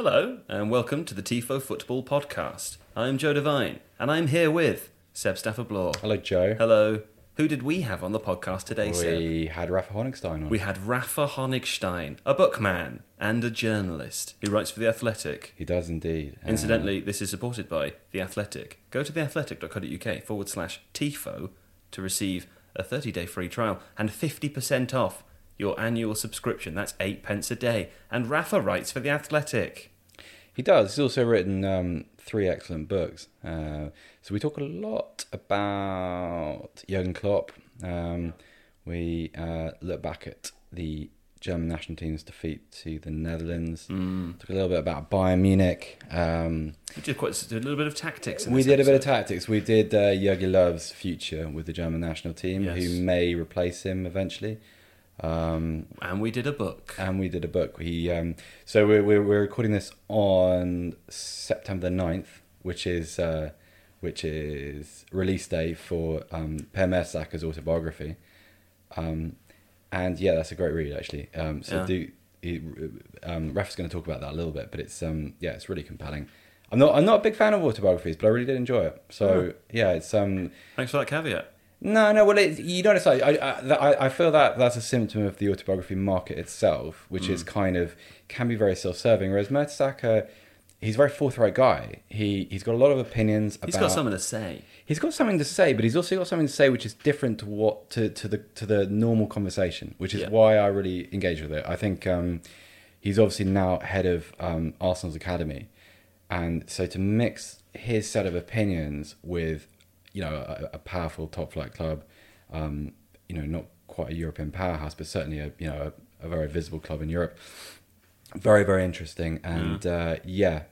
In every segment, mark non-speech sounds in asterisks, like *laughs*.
Hello, and welcome to the TIFO Football Podcast. I'm Joe Devine, and I'm here with Seb Stafford Bloor. Hello, Joe. Hello. Who did we have on the podcast today, Seb? We had Rafa Honigstein on. We had Rafa Honigstein, a bookman and a journalist who writes for The Athletic. he does indeed. Uh, Incidentally, this is supported by The Athletic. Go to theathletic.co.uk forward slash TIFO to receive a 30 day free trial and 50% off your annual subscription. That's 8 pence a day. And Rafa writes for The Athletic. he does. He's also written um, three excellent books. Uh, so we talk a lot about Jurgen Klopp. Um, we uh, look back at the German national team's defeat to the Netherlands. Mm. Talk a little bit about Bayern Munich. Um, We did quite did a little bit of tactics. We did a bit of tactics. We did uh, Jurgen Löw's future with the German national team, Yes. who may replace him eventually. Um, and we did a book. and we did a book. We um, so we're, we're we're recording this on September the 9th, which is uh, which is release day for um, Per Mertesacker's autobiography. Um, and yeah, that's a great read actually. Um, so Yeah. do he, um, Raf's going to talk about that a little bit, but it's um, yeah, it's really compelling. I'm not I'm not a big fan of autobiographies, but I really did enjoy it. So yeah, it's um, Thanks for that caveat. No, no. Well, it, you notice, I, I, I, I feel that that's a symptom of the autobiography market itself, which Mm. is kind of can be very self-serving. Whereas Mertesacker, he's a very forthright guy. He he's got a lot of opinions about. He's got something to say. He's got something to say, but he's also got something to say which is different to what to, to the to the normal conversation, which is Yeah. why I really engage with it. I think um, he's obviously now head of um, Arsenal's academy, and so to mix his set of opinions with you know a, a powerful top flight club, um, you know not quite a European powerhouse, but certainly a you know a, a very visible club in Europe. Very very interesting, and uh, yeah,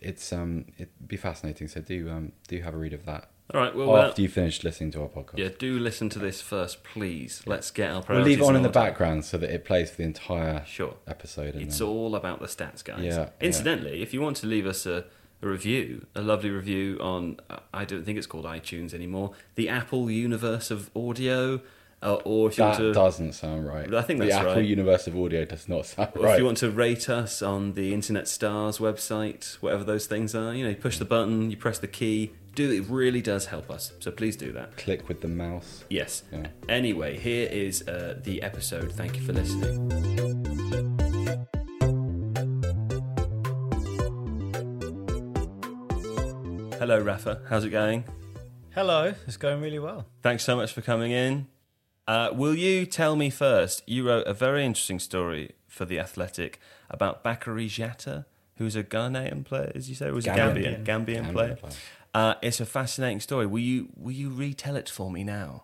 it's um it'd be fascinating. So do um do have a read of that All right. Well, after uh, you finished listening to our podcast. yeah. Do listen to this first, please. Let's get our We'll leave it on in the background so that it plays for the entire Sure. episode. It's then- all about the stats, guys. Yeah, yeah. Incidentally, if you want to leave us a, a review, a lovely review on, uh, I don't think it's called iTunes anymore, the Apple universe of audio, uh, or if you that want to, doesn't sound right. I think that's the Apple right. Universe of Audio does not sound or right. if you want to rate us on the Internet Stars website, whatever those things are, you know, you push the button, you press the key. Do it really does help us. So please do that. Click with the mouse. Yes. Yeah. Anyway, here is uh, the episode. Thank you for listening. Hello, Rafa. How's it going? Hello, it's going really well. Thanks so much for coming in. Uh, will you tell me first? You wrote a very interesting story for The Athletic about Bakary Jatta, who's a Ghanaian player, as you say, or was a Gambian, Gambian. Gambian, Gambian player. player. Uh, it's a fascinating story. Will you will you retell it for me now?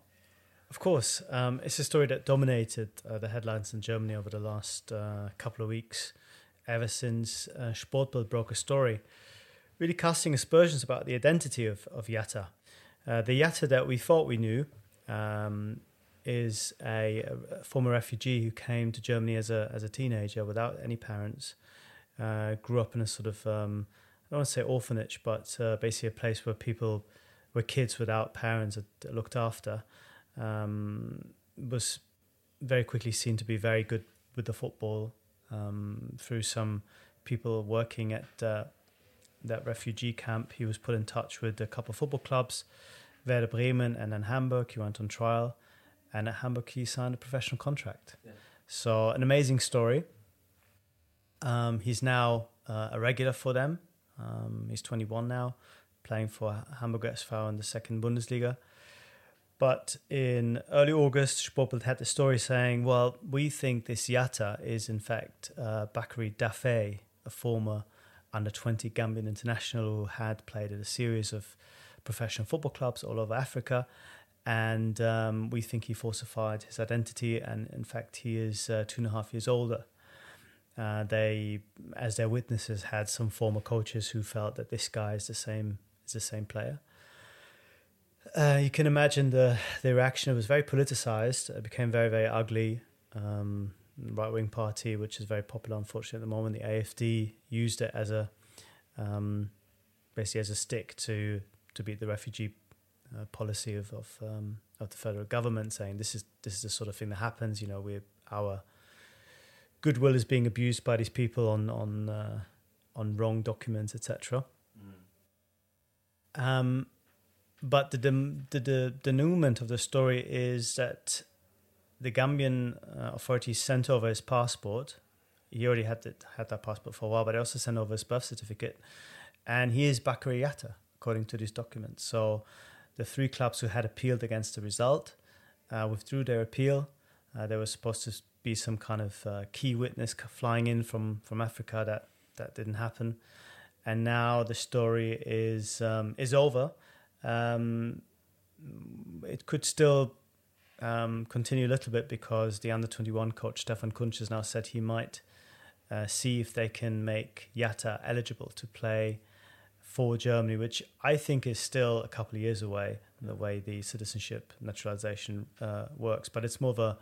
Of course, um, it's a story that dominated uh, the headlines in Germany over the last uh, couple of weeks, ever since uh, Sportbild broke a story, really casting aspersions about the identity of, of Jatta. Uh, the Jatta that we thought we knew um, is a, a former refugee who came to Germany as a, as a teenager without any parents, uh, grew up in a sort of, um, I don't want to say orphanage, but uh, basically a place where people, where kids without parents are looked after um, was very quickly seen to be very good with the football um, through some people working at uh, that refugee camp. He was put in touch with a couple of football clubs, Werder Bremen and then Hamburg. He went on trial, and at Hamburg he signed a professional contract. So an amazing story. Um, he's now uh, a regular for them. Um, he's 21 now, playing for Hamburg SV in the second Bundesliga. But in early August, Sportbild had the story saying, well, we think this Jatta is in fact uh, Bakary Daffeh, a former under 20 Gambian international who had played at a series of professional football clubs all over Africa. And um, we think he falsified his identity, and in fact, he is uh, two and a half years older. Uh, they, as their witnesses, had some former coaches who felt that this guy is the same is the same player. Uh, you can imagine the the reaction. It was very politicized. It became very very ugly. Um, right wing party, which is very popular, unfortunately, at the moment. The AFD used it as a um, basically as a stick to to beat the refugee uh, policy of of, um, of the federal government, saying this is this is the sort of thing that happens. You know, we our goodwill is being abused by these people on on uh, on wrong documents, etc. Mm. Um, but the, the the denouement of the story is that the Gambian uh, authorities sent over his passport. He already had had that passport for a while, but they also sent over his birth certificate, and he is Bakary according to these documents. So, the three clubs who had appealed against the result uh, withdrew their appeal. Uh, there was supposed to be some kind of uh, key witness flying in from from Africa. That that didn't happen, and now the story is um, is over. Um, it could still um, continue a little bit because the under 21 coach Stefan Kuntz has now said he might uh, see if they can make Jatta eligible to play for Germany, which I think is still a couple of years away, in the way the citizenship naturalization uh, works. But it's more of a,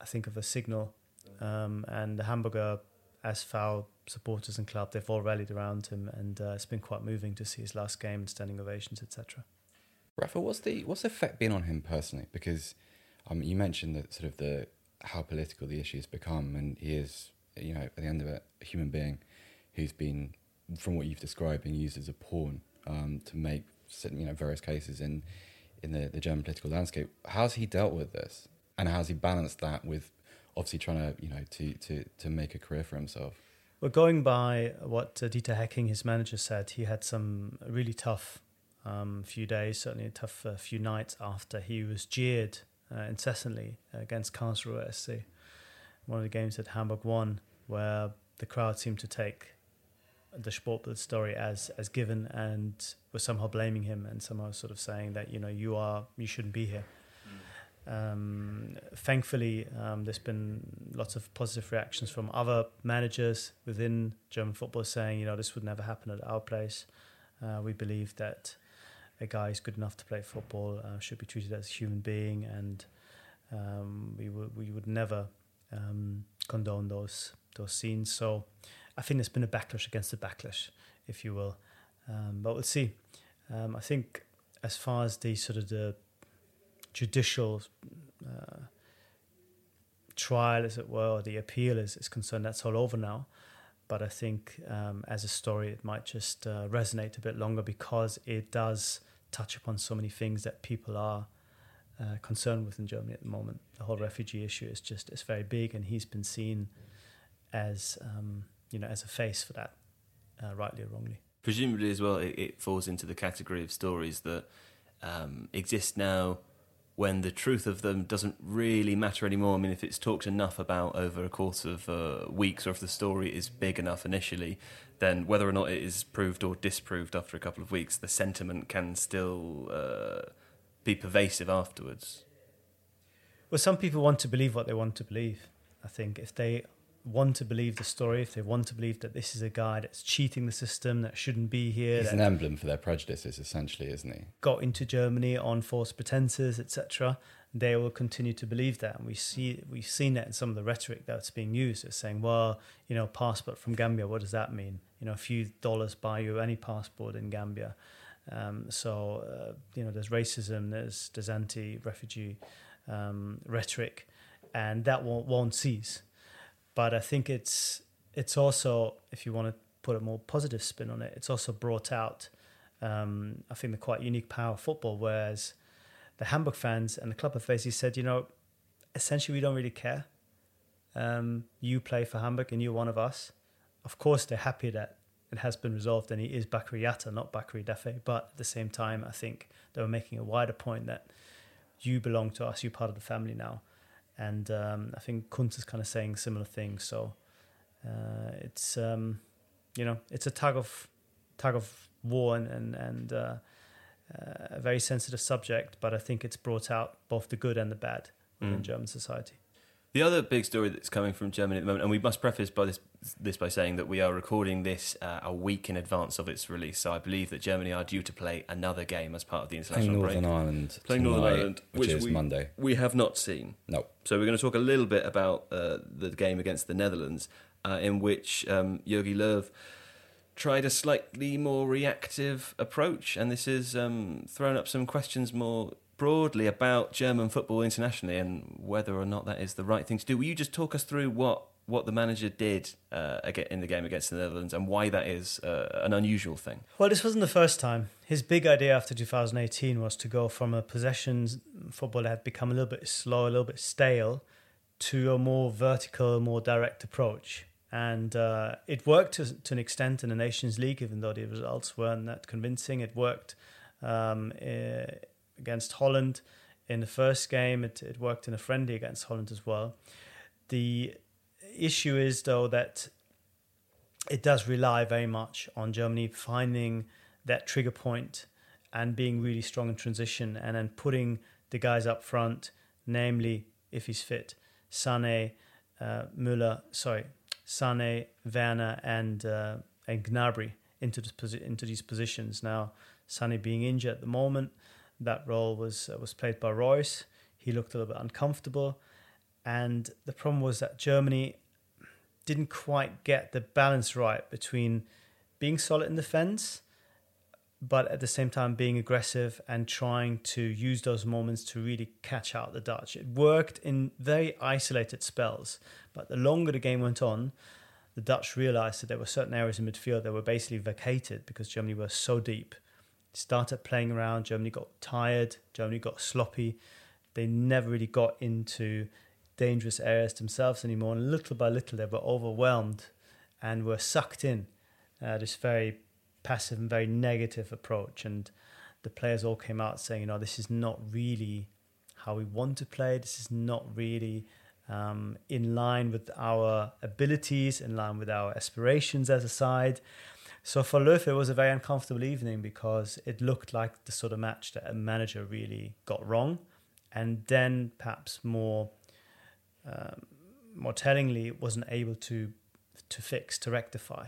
I think, of a signal. Um, and the Hamburger SV supporters and club, they've all rallied around him, and uh, it's been quite moving to see his last game and standing ovations, etc. Rafa, what's the what's the effect been on him personally? Because um, you mentioned that sort of the how political the issue has become, and he is, you know, at the end of it, a human being who's been, from what you've described, being used as a pawn um, to make, you know, various cases in in the, the German political landscape. How's he dealt with this, and how's he balanced that with obviously trying to, you know, to to to make a career for himself? Well, going by what uh, Dieter Hecking, his manager, said, he had some really tough um, few days, certainly a tough uh, few nights after he was jeered uh, incessantly against Karlsruhe SC. One of the games that Hamburg won, where the crowd seemed to take the Sportbild story as as given and was somehow blaming him and somehow sort of saying that you know you are you shouldn't be here. Um, thankfully, um, there's been lots of positive reactions from other managers within German football saying, you know, this would never happen at our place. Uh, we believe that a guy is good enough to play football uh, should be treated as a human being, and um, we would we would never um, condone those those scenes. So I think there's been a backlash against the backlash, if you will. Um, but we'll see. Um, I think as far as the sort of the judicial uh, trial, as it were, or the appeal is, is concerned, that's all over now but I think um, as a story, it might just uh, resonate a bit longer because it does touch upon so many things that people are uh, concerned with in Germany at the moment. The whole refugee issue is just it's very big, and he's been seen as um, you know as a face for that, uh, rightly or wrongly. Presumably, as well, it, it, falls into the category of stories that um, exist now when the truth of them doesn't really matter anymore. I mean, if it's talked enough about over a course of uh, weeks, or if the story is big enough initially, then whether or not it is proved or disproved after a couple of weeks, the sentiment can still uh, be pervasive afterwards. Well, some people want to believe what they want to believe. I think if they want to believe the story, if they want to believe that this is a guy that's cheating the system, that shouldn't be here. He's an emblem for their prejudices, essentially, isn't he? Got into Germany on false pretenses, etc. They will continue to believe that, and we see we've seen that in some of the rhetoric that's being used. It's saying, "Well, you know, passport from Gambia. What does that mean? You know, a few dollars buy you any passport in Gambia." Um, so, uh, you know, there's racism, there's there's anti-refugee um, rhetoric, and that won't, won't cease but I think it's it's also if you want to put a more positive spin on it, it's also brought out um, I think the quite unique power of football. Whereas the Hamburg fans and the club have basically said, you know, essentially we don't really care. Um, you play for Hamburg and you're one of us. Of course, they're happy that it has been resolved and he is Bakary Jatta, not Bakary Daffeh. But at the same time, I think they were making a wider point that you belong to us, you're part of the family now and um, I think Kuntz is kind of saying similar things. So uh, it's um, you know it's a tug of tug of war and and, and uh, uh, a very sensitive subject, but I think it's brought out both the good and the bad within mm. German society. The other big story that's coming from Germany at the moment, and we must preface by this this by saying that we are recording this uh, a week in advance of its release. So I believe that Germany are due to play another game as part of the international Playing Northern break. Ireland. Playing Northern Ireland, which, which is we- Monday. We have not seen. No. So we're going to talk a little bit about uh, the game against the Netherlands, uh, in which um, Jogi Löw tried a slightly more reactive approach, and this has um, thrown up some questions more broadly about German football internationally and whether or not that is the right thing to do. Will you just talk us through what what the manager did uh, in the game against the Netherlands and why that is uh, an unusual thing? Well, this wasn't the first time. His big idea after 2018 was to go from a possessions football that had become a little bit slow, a little bit stale, to a more vertical, more direct approach. And uh, it worked to, to an extent in the Nations League, even though the results weren't that convincing. It worked um, against Holland in the first game. It, it worked in a friendly against Holland as well. The issue is, though, that it does rely very much on Germany finding that trigger point and being really strong in transition and then putting the guys up front, namely, if he's fit, Sane, uh, Müller, sorry, Sane, Werner, and uh, and Gnabry into this posi- into these positions. Now, Sane being injured at the moment, that role was uh, was played by Reus. He looked a little bit uncomfortable, and the problem was that Germany didn't quite get the balance right between being solid in defense, but at the same time being aggressive and trying to use those moments to really catch out the Dutch. It worked in very isolated spells, but the longer the game went on, the Dutch realized that there were certain areas in midfield that were basically vacated because Germany was so deep. Started playing around, Germany got tired, Germany got sloppy. They never really got into dangerous areas themselves anymore. And little by little, they were overwhelmed and were sucked in uh, this very passive and very negative approach. And the players all came out saying, you know, this is not really how we want to play. This is not really um, in line with our abilities, in line with our aspirations as a side. So for Löw, it was a very uncomfortable evening because it looked like the sort of match that a manager really got wrong. And then perhaps more um, more tellingly, wasn't able to to fix, to rectify.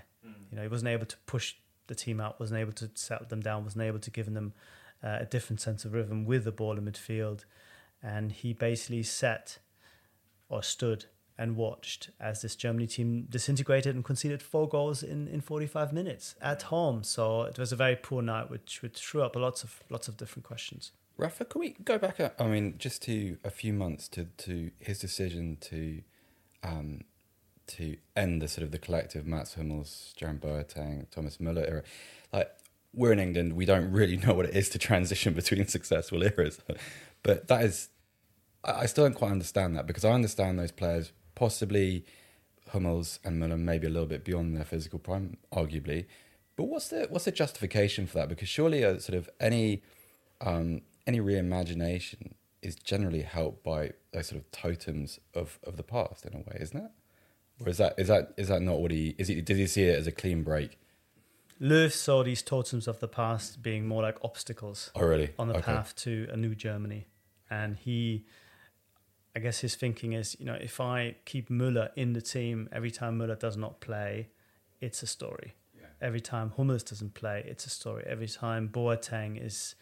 You know, he wasn't able to push the team out, wasn't able to settle them down, wasn't able to give them uh, a different sense of rhythm with the ball in midfield, and he basically sat or stood and watched as this Germany team disintegrated and conceded four goals in, in 45 minutes at home. So it was a very poor night, which which threw up lots of lots of different questions. Rafa, can we go back? I mean, just to a few months to to his decision to um, to end the sort of the collective Mats Hummels, Jerome Boateng, Thomas Müller era. Like we're in England, we don't really know what it is to transition *laughs* between successful eras, but that is, I I still don't quite understand that because I understand those players possibly Hummels and Müller maybe a little bit beyond their physical prime, arguably. But what's the what's the justification for that? Because surely a sort of any um, any reimagination is generally helped by those sort of totems of, of the past in a way, isn't it? Or is that is that is that not what he is? He did he see it as a clean break? Löw saw these totems of the past being more like obstacles Oh, really? on the Okay. path to a new Germany. And he, I guess his thinking is, you know, if I keep Müller in the team every time Müller does not play, it's a story. Every time Hummels doesn't play, it's a story. Every time Boateng is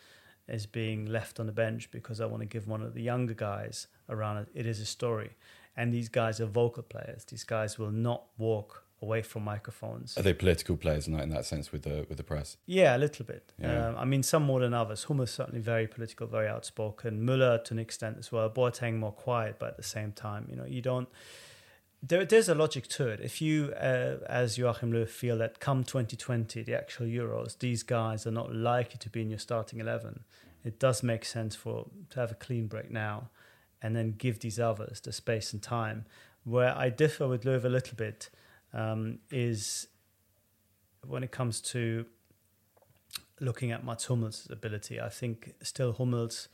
is being left on the bench because I want to give one of the younger guys around it, it is a story. And these guys are vocal players. These guys will not walk away from microphones. Are they political players not in that sense with the with the press? Yeah, a little bit. Yeah. Um, I mean, some more than others. Hummels certainly very political, very outspoken. Müller to an extent as well. Boateng more quiet, but at the same time, you know, you don't. There, there's a logic to it. If you, uh, as Joachim Löw, feel that come 2020, the actual Euros, these guys are not likely to be in your starting 11, it does make sense for to have a clean break now and then give these others the space and time. Where I differ with Löw a little bit um, is when it comes to looking at Mats Hummels' ability. I think still Hummels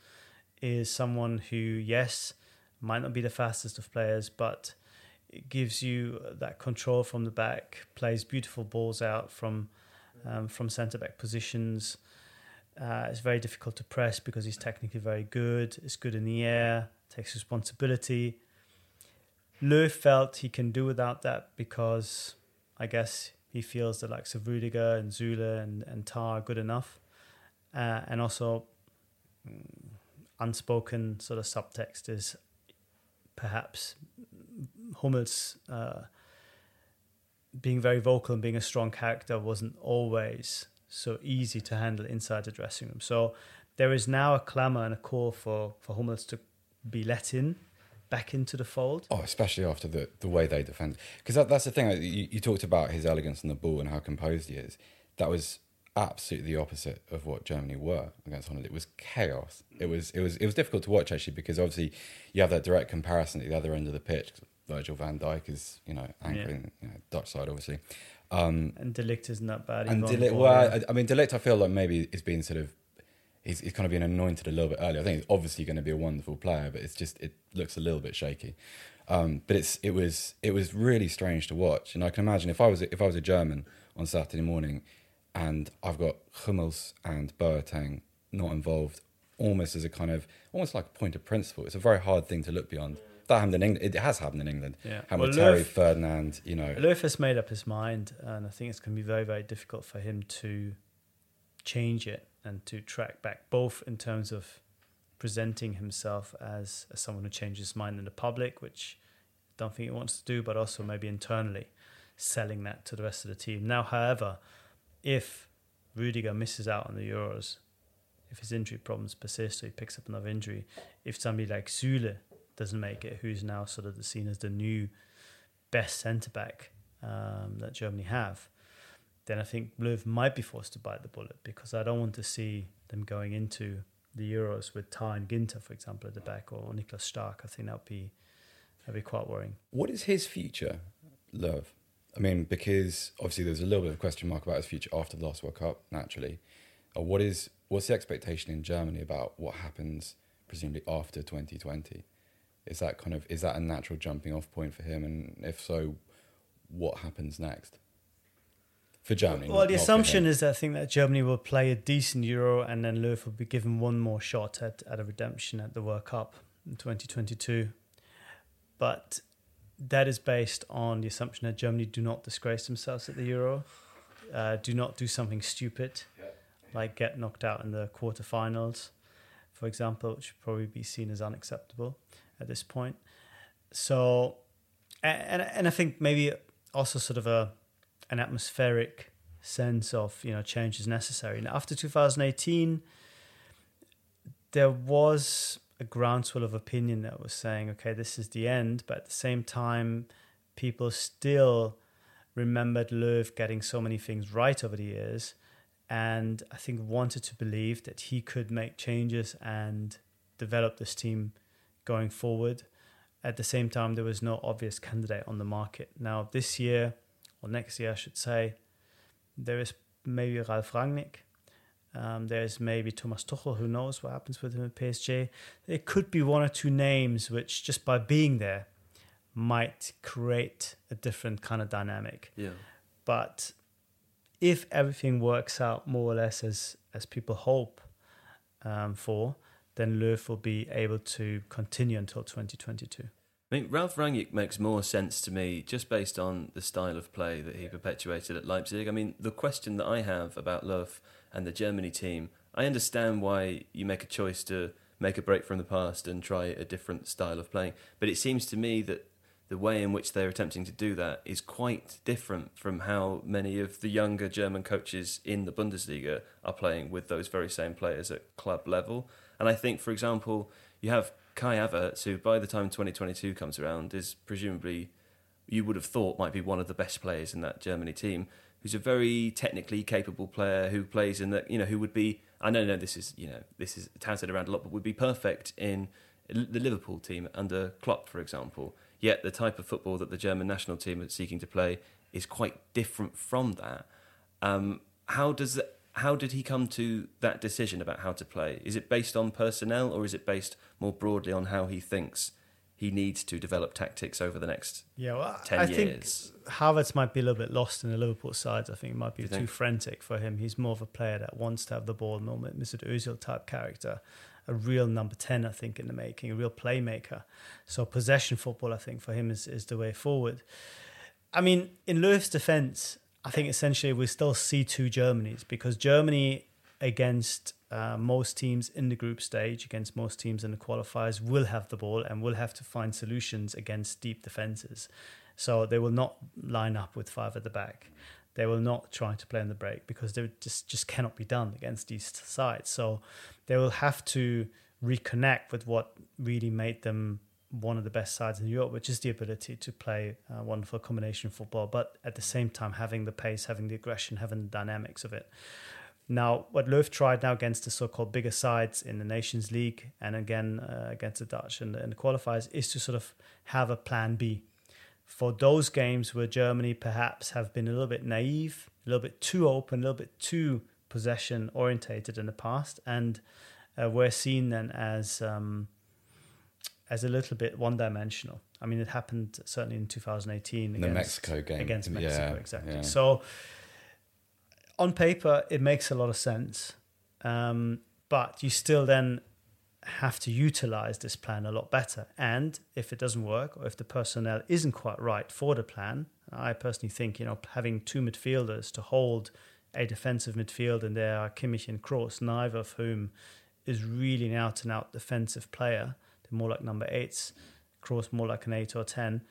is someone who, yes, might not be the fastest of players, but it gives you that control from the back, plays beautiful balls out from um, from centre back positions. Uh, it's very difficult to press because he's technically very good. It's good in the air, takes responsibility. Löw felt he can do without that because I guess he feels the likes of Rudiger and Süle and, and Tah are good enough. Uh, and also, mm, unspoken sort of subtext is perhaps Hummels uh, being very vocal and being a strong character wasn't always so easy to handle inside the dressing room. So there is now a clamour and a call for, for Hummels to be let in back into the fold. Oh, especially after the, the way they defend. Because that, that's the thing. You, you talked about his elegance on the ball and how composed he is. That was absolutely the opposite of what Germany were against Holland. It was chaos. It was it was it was difficult to watch actually because obviously you have that direct comparison at the other end of the pitch. Virgil van Dijk is you know anchoring yeah. you know, Dutch side obviously. Um, and De Ligt isn't that bad. And De Ligt, well, I, I mean, De Ligt, I feel like maybe is being sort of he's, he's kind of been anointed a little bit early. I think he's obviously going to be a wonderful player, but it's just it looks a little bit shaky. Um, but it's it was it was really strange to watch, and I can imagine if I was if I was a German on Saturday morning, and I've got Hummels and Boateng not involved, almost as a kind of almost like a point of principle. It's a very hard thing to look beyond. That happened in England. It has happened in England. Yeah. Happened well, Terry Ferdinand. You know, Löw has made up his mind, and I think it's going to be very very difficult for him to change it and to track back, both in terms of presenting himself as, as someone who changes his mind in the public, which I don't think he wants to do, but also maybe internally selling that to the rest of the team. Now, however, if Rudiger misses out on the Euros, if his injury problems persist or he picks up another injury, if somebody like Süle doesn't make it, who's now sort of seen as the new best centre back um, that Germany have, then I think Löw might be forced to bite the bullet because I don't want to see them going into the Euros with Tah and Ginter, for example, at the back, or Niklas Stark. I think that'd be that'd be quite worrying. What is his future, Löw? I mean, because obviously there's a little bit of a question mark about his future after the last World Cup, naturally. Uh, what is what's the expectation in Germany about what happens presumably after 2020? Is that kind of is that a natural jumping off point for him? And if so, what happens next? for Germany. Well, not, the assumption is that I think that Germany will play a decent Euro and then Löw will be given one more shot at, at a redemption at the World Cup in 2022. But that is based on the assumption that Germany do not disgrace themselves at the Euro, uh, do not do something stupid, yeah. like get knocked out in the quarterfinals, for example, which would probably be seen as unacceptable at this point. So, and and I think maybe also sort of a an atmospheric sense of you know change is necessary. And after 2018, there was a groundswell of opinion that was saying, okay, this is the end. But at the same time, people still remembered Löw getting so many things right over the years, and I think wanted to believe that he could make changes and develop this team going forward. At the same time, there was no obvious candidate on the market. Now, this year, or next year, I should say, there is maybe Ralf Rangnick. Um, there's maybe Thomas Tuchel. Who knows what happens with him at PSG? There could be one or two names which, just by being there, might create a different kind of dynamic. Yeah. But if everything works out more or less as as people hope um, for, then Löw will be able to continue until 2022. I mean, Ralf Rangnick makes more sense to me just based on the style of play that he perpetuated at Leipzig. I mean, the question that I have about Löw and the Germany team, I understand why you make a choice to make a break from the past and try a different style of playing. But it seems to me that the way in which they're attempting to do that is quite different from how many of the younger German coaches in the Bundesliga are playing with those very same players at club level. And I think, for example, you have Kai Havertz, who by the time 2022 comes around is presumably you would have thought might be one of the best players in that Germany team, who's a very technically capable player who plays in that you know who would be I know no this is you know this is touted around a lot, but would be perfect in the Liverpool team under Klopp, for example. Yet the type of football that the German national team is seeking to play is quite different from that. Um, how does that, how did he come to that decision about how to play? Is it based on personnel or is it based more broadly on how he thinks he needs to develop tactics over the next yeah, well, 10 I years? think Havertz might be a little bit lost in the Liverpool side. I think it might be too think? frantic for him. He's more of a player that wants to have the ball, more Mesut Ozil type character. a real number 10, I think, in the making, a real playmaker. So possession football, I think, for him is, is the way forward. I mean, in Löw's defense, I think essentially we still see two Germanys because Germany against uh, most teams in the group stage, against most teams in the qualifiers, will have the ball and will have to find solutions against deep defenses. So they will not line up with five at the back. They will not try to play on the break because they just just cannot be done against these sides. So they will have to reconnect with what really made them one of the best sides in Europe, which is the ability to play uh, wonderful combination football, but at the same time having the pace, having the aggression, having the dynamics of it. Now, what Löw tried now against the so-called bigger sides in the Nations League and again uh, against the Dutch and, and the qualifiers is to sort of have a plan B for those games where Germany perhaps have been a little bit naive, a little bit too open, a little bit too possession orientated in the past, and uh, were seen then as um, as a little bit one dimensional. I mean, it happened certainly in 2018 the Mexico game against Mexico, yeah, exactly. yeah. So on paper, it makes a lot of sense, um, but you still then have to utilize this plan a lot better. And if it doesn't work, or if the personnel isn't quite right for the plan, I personally think you know having two midfielders to hold a defensive midfield, and there are Kimmich and Kroos, neither of whom is really an out and out defensive player. They're more like number eights, Kroos more like an eight or ten.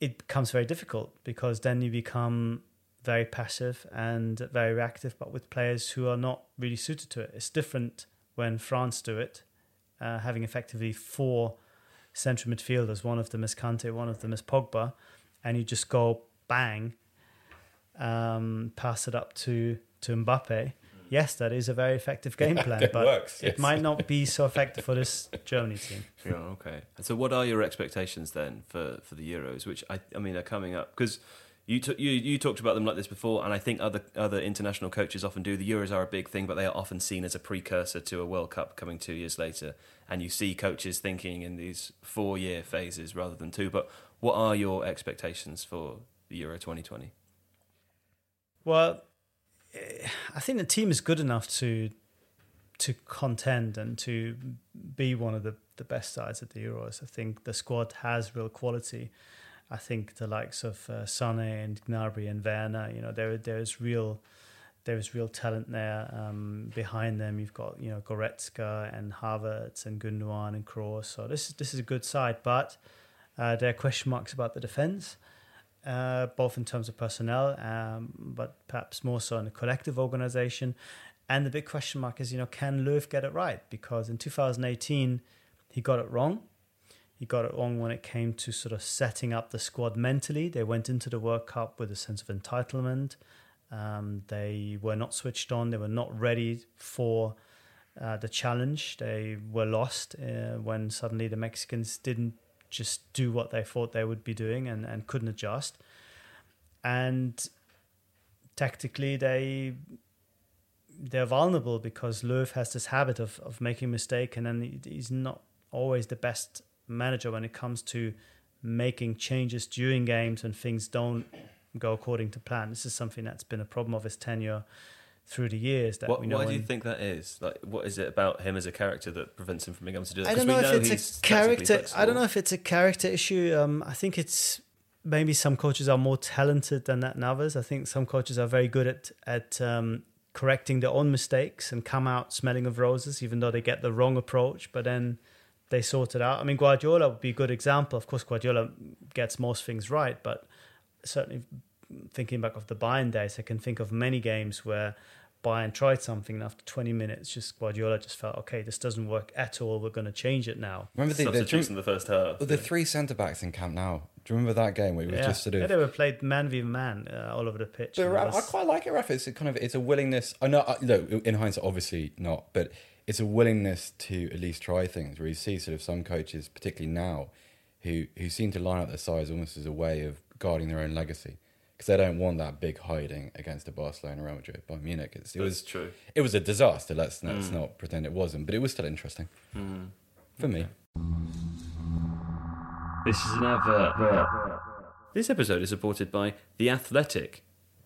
It becomes very difficult because then you become very passive and very reactive, but with players who are not really suited to it. It's different when France do it, uh, having effectively four central midfielders. One of them is Kante, one of them is Pogba, and you just go bang, um, pass it up to to Mbappe. Yes, that is a very effective *laughs* game plan, It but works, it might not be so effective for this Germany team. *laughs* Yeah, okay. So, what are your expectations then for, for the Euros, which I, I mean are coming up? Because you, t- you you talked about them like this before, and I think other other international coaches often do. The Euros are a big thing, but they are often seen as a precursor to a World Cup coming two years later. And you see coaches thinking in these four year phases rather than two. But what are your expectations for the Euro 2020? Well, I think the team is good enough to to contend and to be one of the, the best sides at the Euros. I think the squad has real quality. I think the likes of uh, Sane and Gnabry and Werner, you know, there there is real there is real talent there. Um, behind them, you've got you know Goretzka and Havertz and Gundogan and Kroos. So this is this is a good side, but uh, there are question marks about the defense uh, both in terms of personnel, um, but perhaps more so in the collective organization. And the big question mark is, you know, can Löw get it right? Because in 2018, he got it wrong. He got it wrong when it came to sort of setting up the squad mentally. They went into the World Cup with a sense of entitlement. Um, they were not switched on. They were not ready for uh, the challenge. They were lost uh, when suddenly the Mexicans didn't just do what they thought they would be doing and, and couldn't adjust. And tactically, they they're vulnerable because Löw has this habit of, of making mistake, and then he's not always the best manager when it comes to making changes during games when things don't go according to plan. This is something that's been a problem of his tenure through the years. That What, we know why do you think that is? Like, what is it about him as a character that prevents him from being able to do that? I 'Cause don't we know if it's a character. I don't know if it's a character issue. Um, I think it's maybe some coaches are more talented than that than others. I think some coaches are very good at at um, correcting their own mistakes and come out smelling of roses, even though they get the wrong approach. But then they sort it out. I mean, Guardiola would be a good example. Of course, Guardiola gets most things right, but certainly thinking back of the Bayern days, I can think of many games where Bayern tried something and after 20 minutes, just Guardiola just felt, okay, this doesn't work at all. We're going to change it now. Remember the, the, Substitutes in the first half. the three centre backs in Camp Nou. Do you remember that game where we was yeah. just sort yeah, they were played man v man uh, all over the pitch. But and it Raf, I quite like it, Raf. It's a kind of it's a willingness. I know, I- no, in hindsight, obviously not, but it's a willingness to at least try things. Where you see sort of some coaches, particularly now, who who seem to line up their sides almost as a way of guarding their own legacy because they don't want that big hiding against a Barcelona, Real Madrid, Bayern Munich. It's, it That's was true. it was a disaster. Let's let's not pretend it wasn't, but it was still interesting for me. This is an advert. This episode is supported by The Athletic,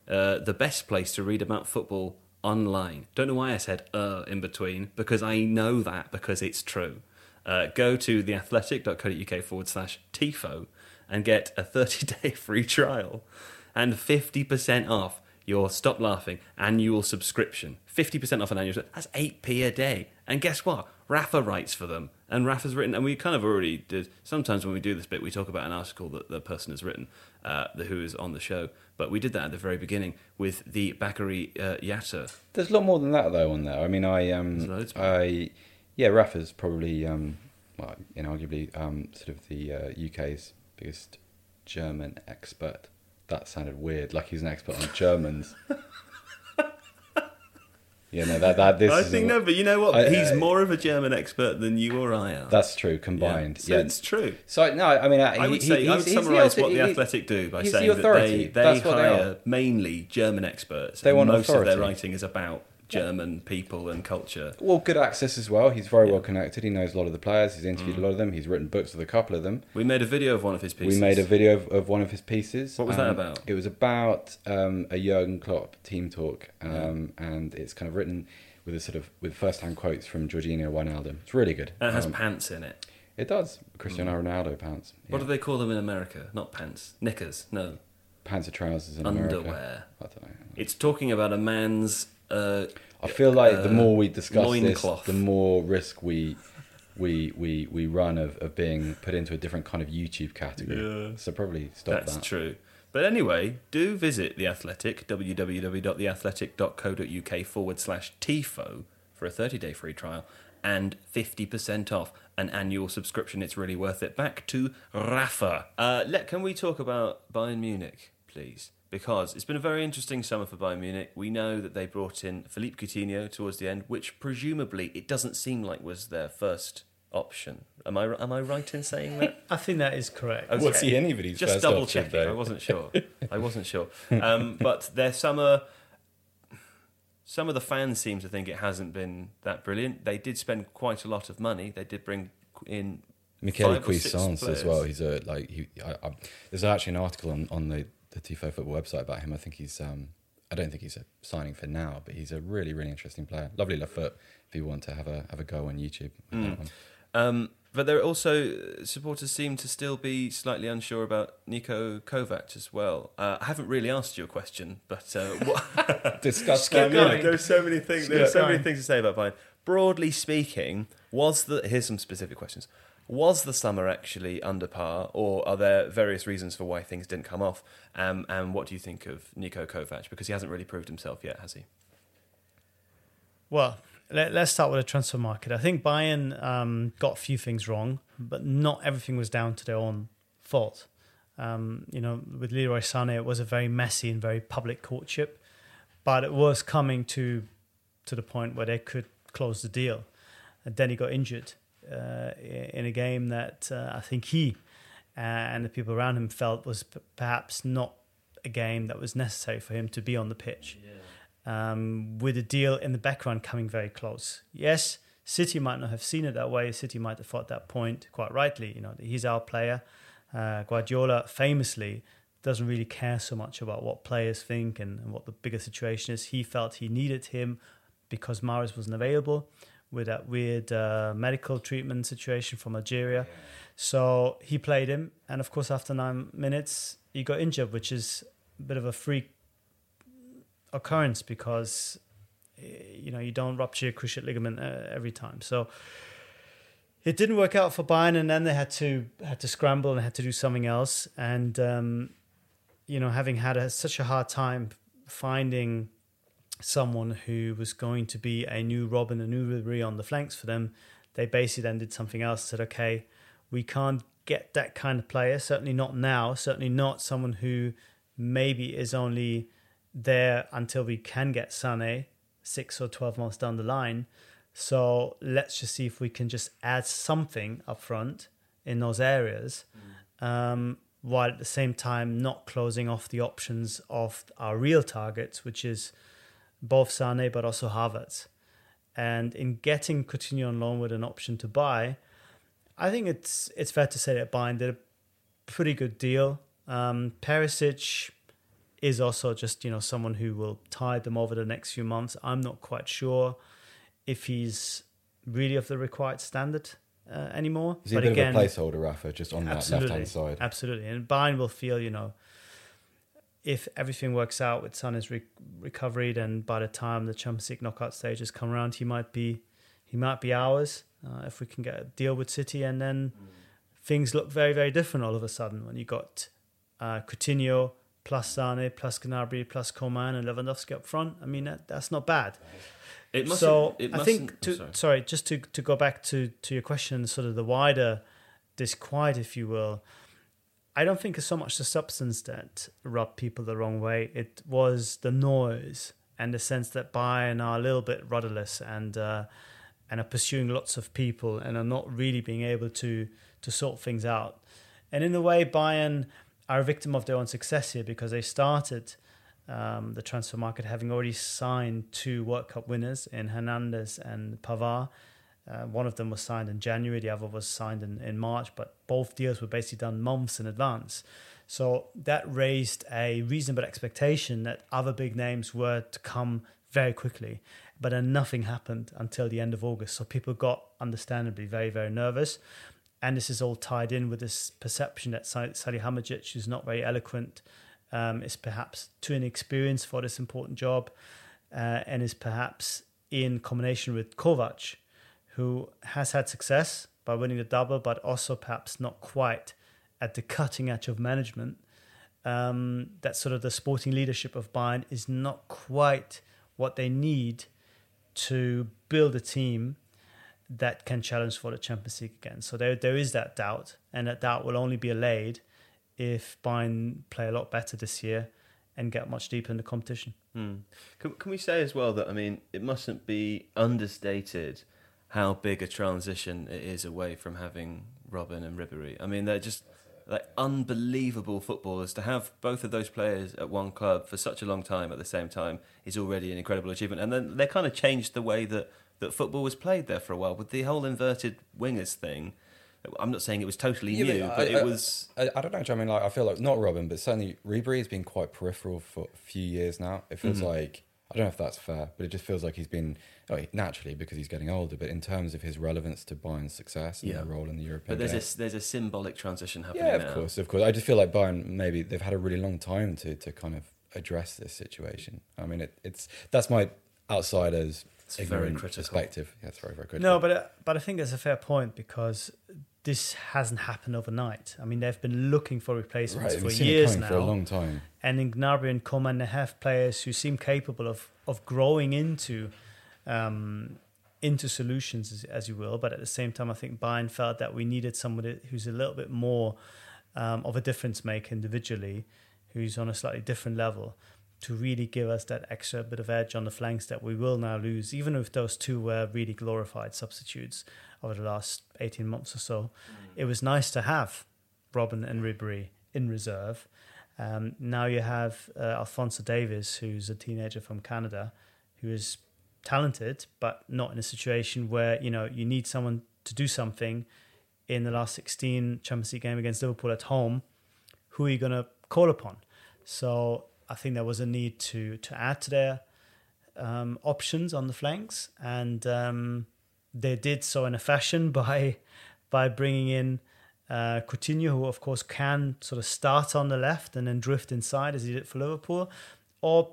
uh, the best place to read about football online. Don't know why I said uh in between, because I know that because it's true. Uh, go to theathletic.co.uk forward slash TIFO and get a 30 *laughs* day free trial and 50% off your Stop Laughing annual subscription. 50% off an annual subscription. That's 8p a day. And guess what? Rafa writes for them. And Rafa's written, and we kind of already did. Sometimes when we do this bit, we talk about an article that the person has written, uh, the who is on the show. But we did that at the very beginning with the Bakary uh, Jatta. There's a lot more than that though on there. I mean, I um. I yeah, Rafa's probably um, well, inarguably um, sort of the uh, UK's biggest German expert. That sounded weird, like he's an expert on Germans. *laughs* yeah, no, that that this I think no, but you know what? I- He's I- more of a German expert than you or I are. That's true Yeah. combined. So Yeah, it's true. So no, I mean, uh, I he- would say he- I he's- would summarise what the he- Athletic do by he's the saying that they, they That's what they hire mainly German experts. They want most of their writing is about German people and culture. Well, good access as well. He's very Yeah. well connected. He knows a lot of the players. He's interviewed a lot of them. He's written books with a couple of them. We made a video of one of his pieces. We made a video of, of one of his pieces. What was that Um, about? It was about um, a Jurgen Klopp team talk, um, and it's kind of written with a sort of with first-hand quotes from Georginio Wijnaldum. It's really good. And it has Um, pants in it. it does. Cristiano Ronaldo pants. What do they call them in America? Not pants. Knickers. No. Pants or trousers in Underwear. America? I don't know. It's talking about a man's. Uh, I feel like the uh, more we discuss this, loincloth. the more risk we we we we run of, of being put into a different kind of YouTube category. Yeah. So probably stop That's that. That's true. But anyway, do visit The Athletic, www.theathletic.co.uk forward slash TIFO for a 30 day free trial and 50% off an annual subscription. It's really worth it. Back to Rafa. Uh, let, can we talk about Bayern Munich, please? Because it's been a very interesting summer for Bayern Munich. We know that they brought in Philippe Coutinho towards the end, which presumably it doesn't seem like was their first option. Am I, am I right in saying that? I think that is correct. Okay. Was he anybody's Just first double option, checking. though? I wasn't *laughs* sure. I wasn't sure. Um, but their summer, some of the fans seem to think it hasn't been that brilliant. They did spend quite a lot of money. They did bring in Michele five Cuisance as well. He's a like he. I, I, there's actually an article on on the the Tifo football website about him. I think he's um. I don't think he's a signing for now, but he's a really really interesting player. Lovely left foot. If you want to have a have a go on YouTube. Mm. Um, but there are also supporters seem to still be slightly unsure about Nico Kovac as well. Uh, I haven't really asked you a question, but uh, *laughs* what, *laughs* Discuss Skip Bayern going. There's so many things. There's so many things to say about Bayern. Broadly speaking, was the here's some specific questions. Was the summer actually under par, or are there various reasons for why things didn't come off? Um, and what do you think of Nico Kovac? Because he hasn't really proved himself yet, has he? Well, let, us start with the transfer market. I think Bayern um, got a few things wrong, but not everything was down to their own fault. Um, you know, with Leroy Sané, it was a very messy and very public courtship, but it was coming to to the point where they could close the deal. And then he got injured in a game that uh, I think he and the people around him felt was p- perhaps not a game that was necessary for him to be on the pitch um, with the deal in the background coming very close. Yes, City might not have seen it that way. City might have thought that point quite rightly. You know, he's our player. Uh, Guardiola famously doesn't really care so much about what players think and, and what the bigger situation is. He felt he needed him because Mahrez wasn't available with that weird uh, medical treatment situation from Algeria. So he played him, and of course, after nine minutes, he got injured, which is a bit of a freak occurrence because eh, you know you don't rupture your cruciate ligament uh, every time. So it didn't work out for Bayern, and then they had to had to scramble and had to do something else. And um, you know, having had a, such a hard time finding someone who was going to be a new Robben, a new Ribéry on the flanks for them, they basically then did something else. Said, okay, we can't get that kind of player. Certainly not now. Certainly not someone who maybe is only there until we can get Sane six or 12 months down the line. So let's just see if we can just add something up front in those areas, um, while at the same time not closing off the options of our real targets, which is both Sane but also Havertz. And in getting Coutinho on loan with an option to buy, I think it's it's fair to say that Bayern did a pretty good deal. Um, Perisic is also just you know someone who will tide them over the next few months. I'm not quite sure if he's really of the required standard uh, anymore. Is he a bit again, of a placeholder, Rafa, just on that left hand side? absolutely, and Bayern will feel you know if everything works out with Son's re- recovery, then by the time the Champions League knockout stages come around, he might be he might be ours uh, if we can get a deal with City, and then things look very very different all of a sudden when you got uh, Coutinho plus Sane plus Gnabry plus Coman and Lewandowski up front. I mean that, that's not bad. It must. so it I think to sorry. sorry. just to to go back to to your question, sort of the wider disquiet, if you will. I don't think it's so much the substance that rubbed people the wrong way. It was the noise and the sense that Bayern are a little bit rudderless and uh, and are pursuing lots of people and are not really being able to to sort things out. And in a way, Bayern are a victim of their own success here because they started um, the transfer market having already signed two World Cup winners in Hernandez and Pavard. Uh, one of them was signed in January, the other was signed in, in March, but both deals were basically done months in advance. So that raised a reasonable expectation that other big names were to come very quickly. But then nothing happened until the end of August. So people got understandably very, very nervous. And this is all tied in with this perception that Sa- Salihamidzic, who's not very eloquent, um, is perhaps too inexperienced for this important job uh, and is perhaps in combination with Kovac, who has had success by winning the double, but also perhaps not quite at the cutting edge of management. Um, that sort of the sporting leadership of Bayern is not quite what they need to build a team that can challenge for the Champions League again. So there, there is that doubt, and that doubt will only be allayed if Bayern play a lot better this year and get much deeper in the competition. Hmm. Can, can we say as well that I mean it mustn't be understated how big a transition it is away from having Robben and Ribery. I mean they're just like unbelievable footballers to have both of those players at one club for such a long time at the same time is already an incredible achievement. And then they kind of changed the way that that football was played there for a while with the whole inverted wingers thing. I'm not saying it was totally Yeah, new, but but it I- was. I, I don't know. I mean, like I feel like not Robben, but certainly Ribery has been quite peripheral for a few years now. It feels Mhm. like I don't know if that's fair, but it just feels like he's been oh, naturally because he's getting older. But in terms of his relevance to Bayern's success and Yeah. their role in the European But there's game, a there's a symbolic transition happening yeah, now. of course, of course. I just feel like Bayern maybe they've had a really long time to to kind of address this situation. I mean, it, it's that's my outsider's It's very ignorant critical. perspective. Yeah, it's very very critical. No, but uh, but I think that's a fair point because this hasn't happened overnight. I mean, they've been looking for replacements right, for we've seen it years now. for a long time. and in Gnabry and Coman, they have players who seem capable of of growing into um, into solutions, as, as you will. But at the same time, I think Bayern felt that we needed somebody who's a little bit more um, of a difference maker individually, who's on a slightly different level, to really give us that extra bit of edge on the flanks that we will now lose, even if those two were really glorified substitutes over the last 18 months or so. It was nice to have Robben and Ribery in reserve. Um, now you have uh, Alphonso Davies, who's a teenager from Canada, who is talented, but not in a situation where you know you need someone to do something in the last 16 Champions League game against Liverpool at home. Who are you going to call upon? So I think there was a need to to add to their um, options on the flanks, and um, they did so in a fashion *laughs* by by bringing in uh, Coutinho, who of course can sort of start on the left and then drift inside as he did for Liverpool, or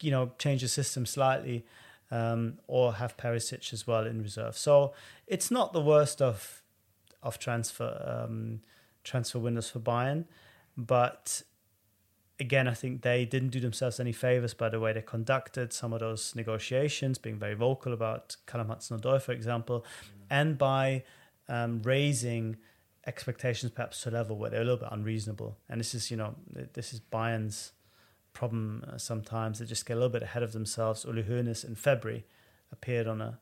you know change the system slightly, um, or have Perisic as well in reserve. So it's not the worst of of transfer um, transfer windows for Bayern, but again, I think they didn't do themselves any favors by the way they conducted some of those negotiations, being very vocal about Callum Hudson-Odoi, for example, and by um, raising expectations perhaps to a level where they're a little bit unreasonable. And this is, you know, this is Bayern's problem uh, sometimes. They just get a little bit ahead of themselves. Uli Hoeneß in February appeared on a,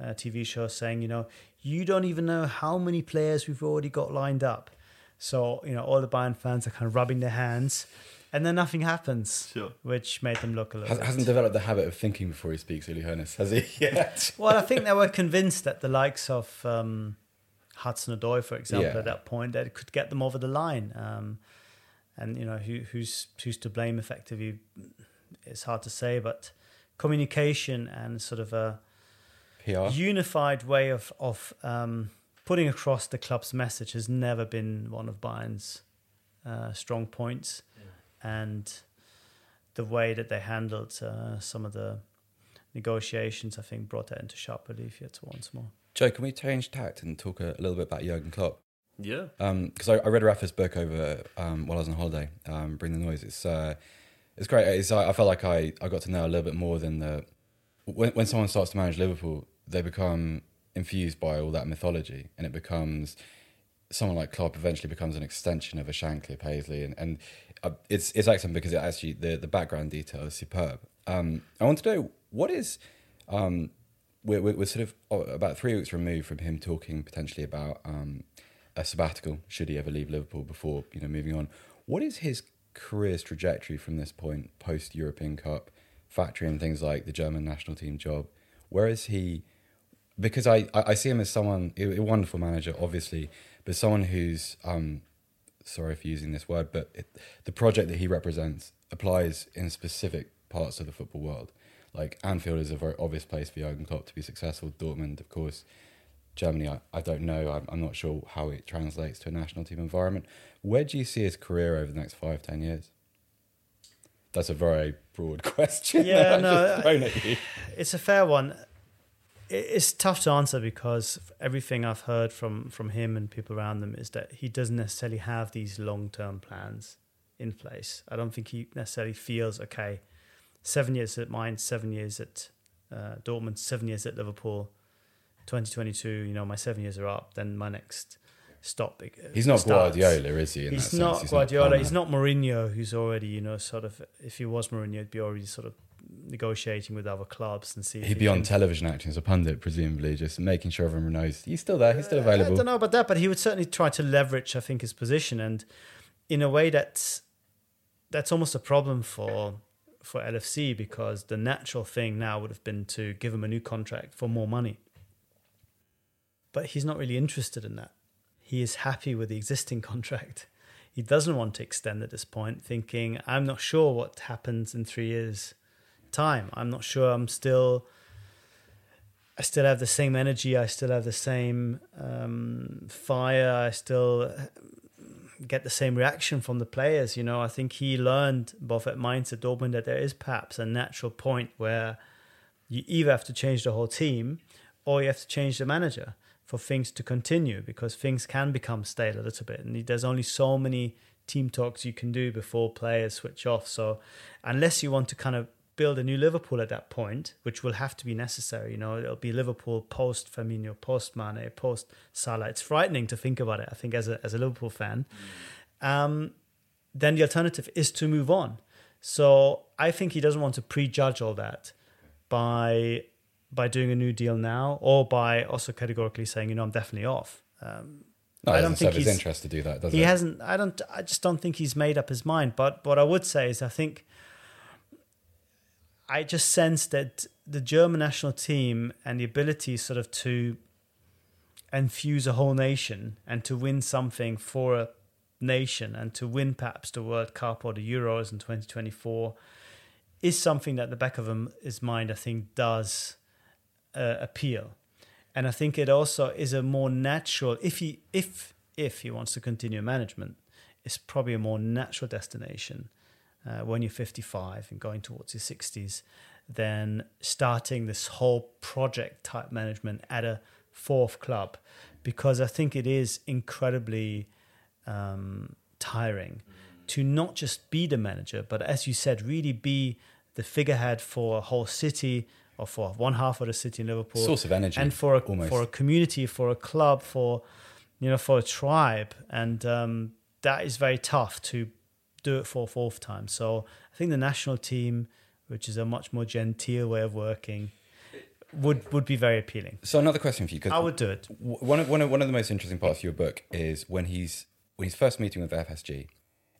a TV show saying, you know, you don't even know how many players we've already got lined up. So, you know, all the Bayern fans are kind of rubbing their hands and then nothing happens, Sure. which made them look a little Has, hasn't developed the habit of thinking before he speaks, Uli Hoeneß, has he? *laughs* Yeah. Well, I think they were convinced that the likes of um, Hudson Odoi, for example, Yeah. at that point, that it could get them over the line. Um, and you know who, who's who's to blame effectively it's hard to say but communication and sort of a PR. unified way of of um, putting across the club's message has never been one of Bayern's uh, strong points, and the way that they handled uh, some of the negotiations, I think, brought that into sharp relief yet once more. Joe, can we change tact and talk a, a little bit about Jurgen Klopp? Yeah. because I, I read Rafa's book over um, while I was on holiday. Um, Bring the noise. It's uh, it's great. It's, I, I felt like I, I got to know a little bit more than the when when someone starts to manage Liverpool, they become infused by all that mythology, and it becomes someone like Klopp eventually becomes an extension of a Shankly, Paisley, and and uh, it's it's excellent because it actually the the background detail is superb. Um, I want to know what is um, we're, we're sort of oh, about three weeks removed from him talking potentially about um, a sabbatical should he ever leave Liverpool before you know moving on. What is his career's trajectory from this point post European Cup, factory and things like the German national team job? Where is he? Because I, I see him as someone a wonderful manager, obviously, but someone who's um, sorry for using this word, but it, the project that he represents applies in specific parts of the football world. Like Anfield is a very obvious place for Jurgen Klopp to be successful. Dortmund, of course. Germany, I, I don't know. I'm, I'm not sure how it translates to a national team environment. Where do you see his career over the next five, ten years? That's a very broad *laughs* question. Yeah, no, just thrown at you. It's a fair one. It- It's tough to answer because everything I've heard from from him and people around them is that he doesn't necessarily have these long term plans in place. I don't think he necessarily feels okay. Seven years at Mainz, seven years at uh, Dortmund, seven years at Liverpool. 2022, you know, my seven years are up. Then my next stop. uh, He's not starts. Guardiola, is he? He's not Guardiola. Palmer. he's not Mourinho, who's already, you know, sort of. If he was Mourinho, he'd be already sort of negotiating with other clubs and see. He'd he be on can- television acting as a pundit, presumably, just making sure everyone knows he's still there. He's still uh, available. I don't know about that, but he would certainly try to leverage, I think, his position, and in a way that's that's almost a problem for for LFC because the natural thing now would have been to give him a new contract for more money. But he's not really interested in that. He is happy with the existing *laughs* contract. He doesn't want to extend at this point, thinking, I'm not sure what happens in three years' time. I'm not sure I'm still I still have the same energy. I still have the same um, fire. I still get the same reaction from the players. You know, I think he learned both at Mainz and Dortmund that there is perhaps a natural point where you either have to change the whole team or you have to change the manager for things to continue because things can become stale a little bit. And there's only so many team talks you can do before players switch off. So unless you want to kind of build a new Liverpool at that point, which will have to be necessary. You know, it'll be Liverpool post Firmino, post Mane, post Salah. It's frightening to think about it. I think as a as a Liverpool fan, um, then the alternative is to move on. So I think he doesn't want to prejudge all that by by doing a new deal now, or by also categorically saying, you know, I'm definitely off. Um, No, I don't think his he's- interest to do that, does he it? hasn't i don't i just don't think he's made up his mind but what i would say is i think i just sense that the german national team and the ability sort of to infuse a whole nation and to win something for a nation and to win perhaps the world cup or the euros in 2024 is something that the back of his mind i think does uh, appeal. And I think it also is a more natural if he if if he wants to continue management, it's probably a more natural destination uh, when you're 55 and going towards your 60s then starting this whole project type management at a fourth club because I think it is incredibly um, tiring to not just be the manager, but as you said, really be the figurehead for a whole city or for one half of the city in Liverpool Source of energy, and for a, almost. for a community, for a club, for you know, for a tribe, and um, that is very tough to do it for a fourth time. So I think the national team, which is a much more genteel way of working, would would be very appealing. So another question for you, because I would do it. one of one of one of the most interesting parts of your book is when he's when he's first meeting with FSG,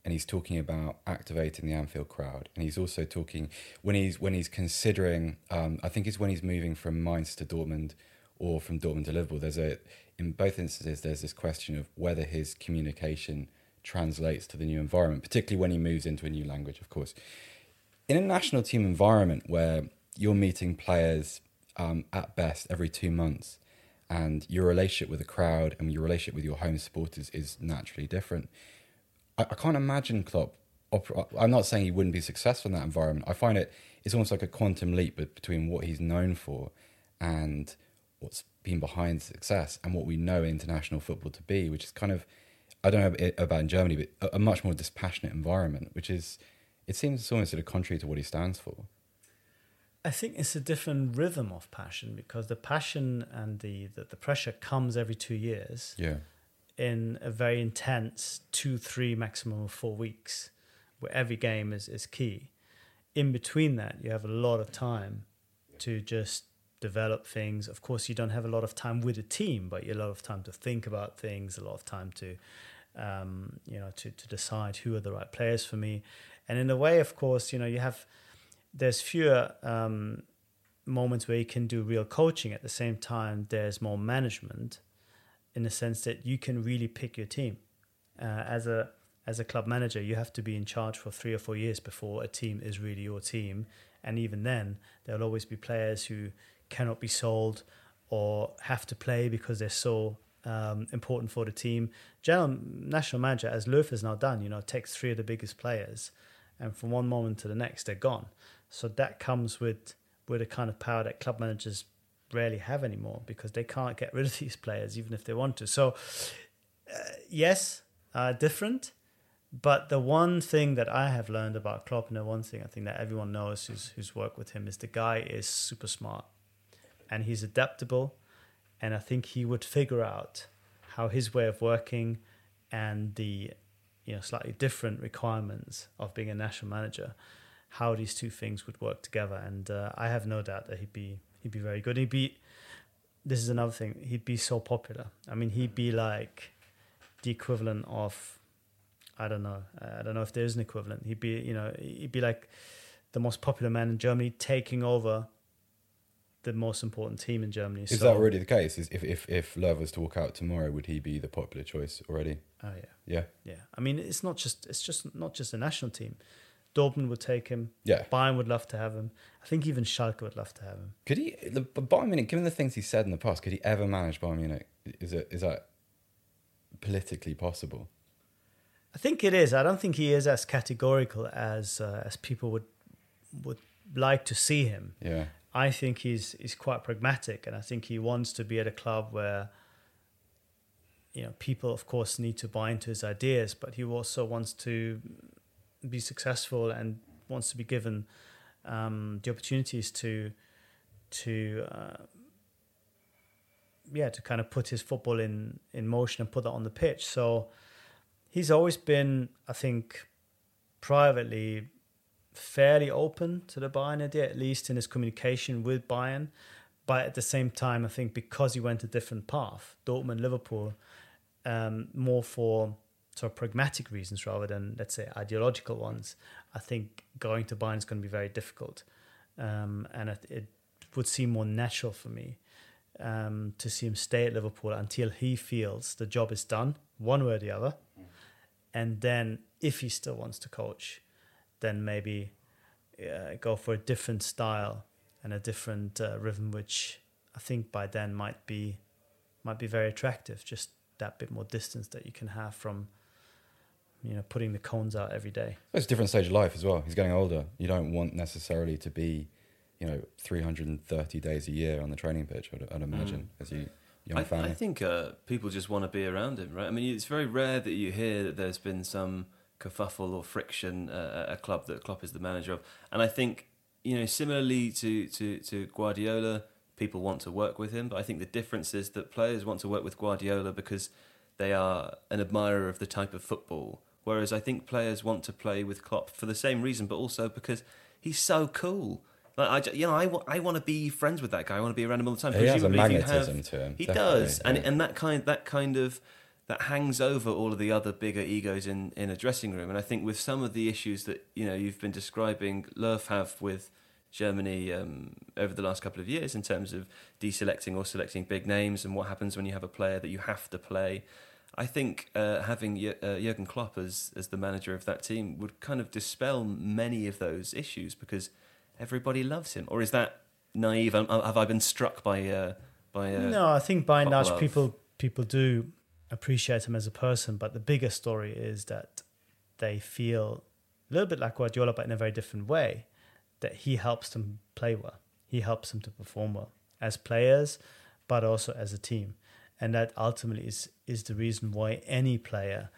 and he's talking about activating the Anfield crowd, and he's also talking when he's when he's considering. Um, I think it's when he's moving from Mainz to Dortmund or from Dortmund to Liverpool. There's a in both instances there's this question of whether his communication translates to the new environment, particularly when he moves into a new language, of course. In a national team environment where you're meeting players um, at best every two months, and your relationship with the crowd and your relationship with your home supporters is naturally different. I, I can't imagine Klopp. I'm not saying he wouldn't be successful in that environment. I find it it's almost like a quantum leap between what he's known for and what's been behind success and what we know international football to be, which is kind of I don't know about in Germany, but a, much more dispassionate environment, which is it seems almost sort of contrary to what he stands for. I think it's a different rhythm of passion because the passion and the, the, the pressure comes every two years. Yeah. In a very intense two, three, maximum of four weeks, where every game is, is key. In between that, you have a lot of time to just develop things. Of course, you don't have a lot of time with a team, but you have a lot of time to think about things, a lot of time to, um, you know, to, to decide who are the right players for me. And in a way, of course, you know, you have – there's fewer um, moments where you can do real coaching. At the same time, there's more management in the sense that you can really pick your team. Uh, as a as a club manager, you have to be in charge for three or four years before a team is really your team. And even then, there'll always be players who cannot be sold or have to play because they're so um, important for the team. General national manager, as Löw has now done, you know, takes three of the biggest players, and from one moment to the next, they're gone. So that comes with with a kind of power that club managers rarely have anymore because they can't get rid of *laughs* these players even if they want to. So uh, yes, uh, different. But the one thing that I have learned about Klopp, and the one thing I think that everyone knows who's, who's worked with him, is the guy is super smart, and he's adaptable, and I think he would figure out how his way of working and the you know slightly different requirements of being a national manager how these two things would work together. And uh, I have no doubt that he'd be he'd be very good. He'd be this is another thing. He'd be so popular. I mean, he'd be like the equivalent of I don't know. I don't know if there's an equivalent. He'd be you know he'd be like the most popular man in Germany, taking over the most important team in Germany. Is so, that already the case? Is if if if Löw was to walk out tomorrow, would he be the popular choice already? Oh yeah, yeah, yeah. I mean, it's not just it's just not just a national team. Dortmund would take him. Yeah. Bayern would love to have him. I think even Schalke would love to have him. Could he? The Bayern Munich, given the things he said in the past, could he ever manage Bayern Munich? Is it is that politically possible? I think it is. I don't think he is as categorical as uh, as people would would like to see him. Yeah. I think he's he's quite pragmatic, and I think he wants to be at a club where you know people, of course, need to buy into his ideas, but he also wants to be successful and wants to be given um, the opportunities to to uh, yeah to kind of put his football in in motion and put that on the pitch. So he's always been, I think, privately fairly open to the Bayern idea, at least in his communication with Bayern. But at the same time, I think because he went a different path, Dortmund, Liverpool, um, more for sort of pragmatic reasons rather than let's say ideological ones, I think going to Bayern is going to be very difficult, um, and it, it, would seem more natural for me um, to see him stay at Liverpool until he feels the job is done, one way or the other, and then if he still wants to coach, then maybe uh, go for a different style and a different uh, rhythm, which I think by then might be might be very attractive. Just that bit more distance that you can have from you know, putting the cones out every day. It's a different stage of life as well. He's getting older. You don't want necessarily to be, you know, 330 days a year on the training pitch, I'd, I'd imagine, mm. as you young I, family. I think uh, people just want to be around him, right? I mean, it's very rare that you hear that there's been some kerfuffle or friction uh, at a club that Klopp is the manager of. And I think, you know, similarly to, to, to Guardiola, people want to work with him. But I think the difference is that players want to work with Guardiola because they are an admirer of the type of football Whereas I think players want to play with Klopp for the same reason, but also because he's so cool. Like I, you know, I, I want to be friends with that guy. I want to be around him all the time. He has a magnetism have, to him. He does, yeah. and and that kind that kind of that hangs over all of the other bigger egos in in a dressing room. And I think with some of the issues that you know you've been describing, Löw have with Germany um, over the last couple of years in terms of deselecting or selecting big names and what happens when you have a player that you have to play I think uh, having uh, Jurgen Klopp as as the manager of that team would kind of dispel many of those issues because everybody loves him. Or is that naive? Um, Have I been struck by uh, by? Uh, no, I think by and large love? people people do appreciate him as a person, but the bigger story is that they feel a little bit like Guardiola, but in a very different way. That he helps them play well, he helps them to perform well as players, but also as a team, and that ultimately is is the reason why any player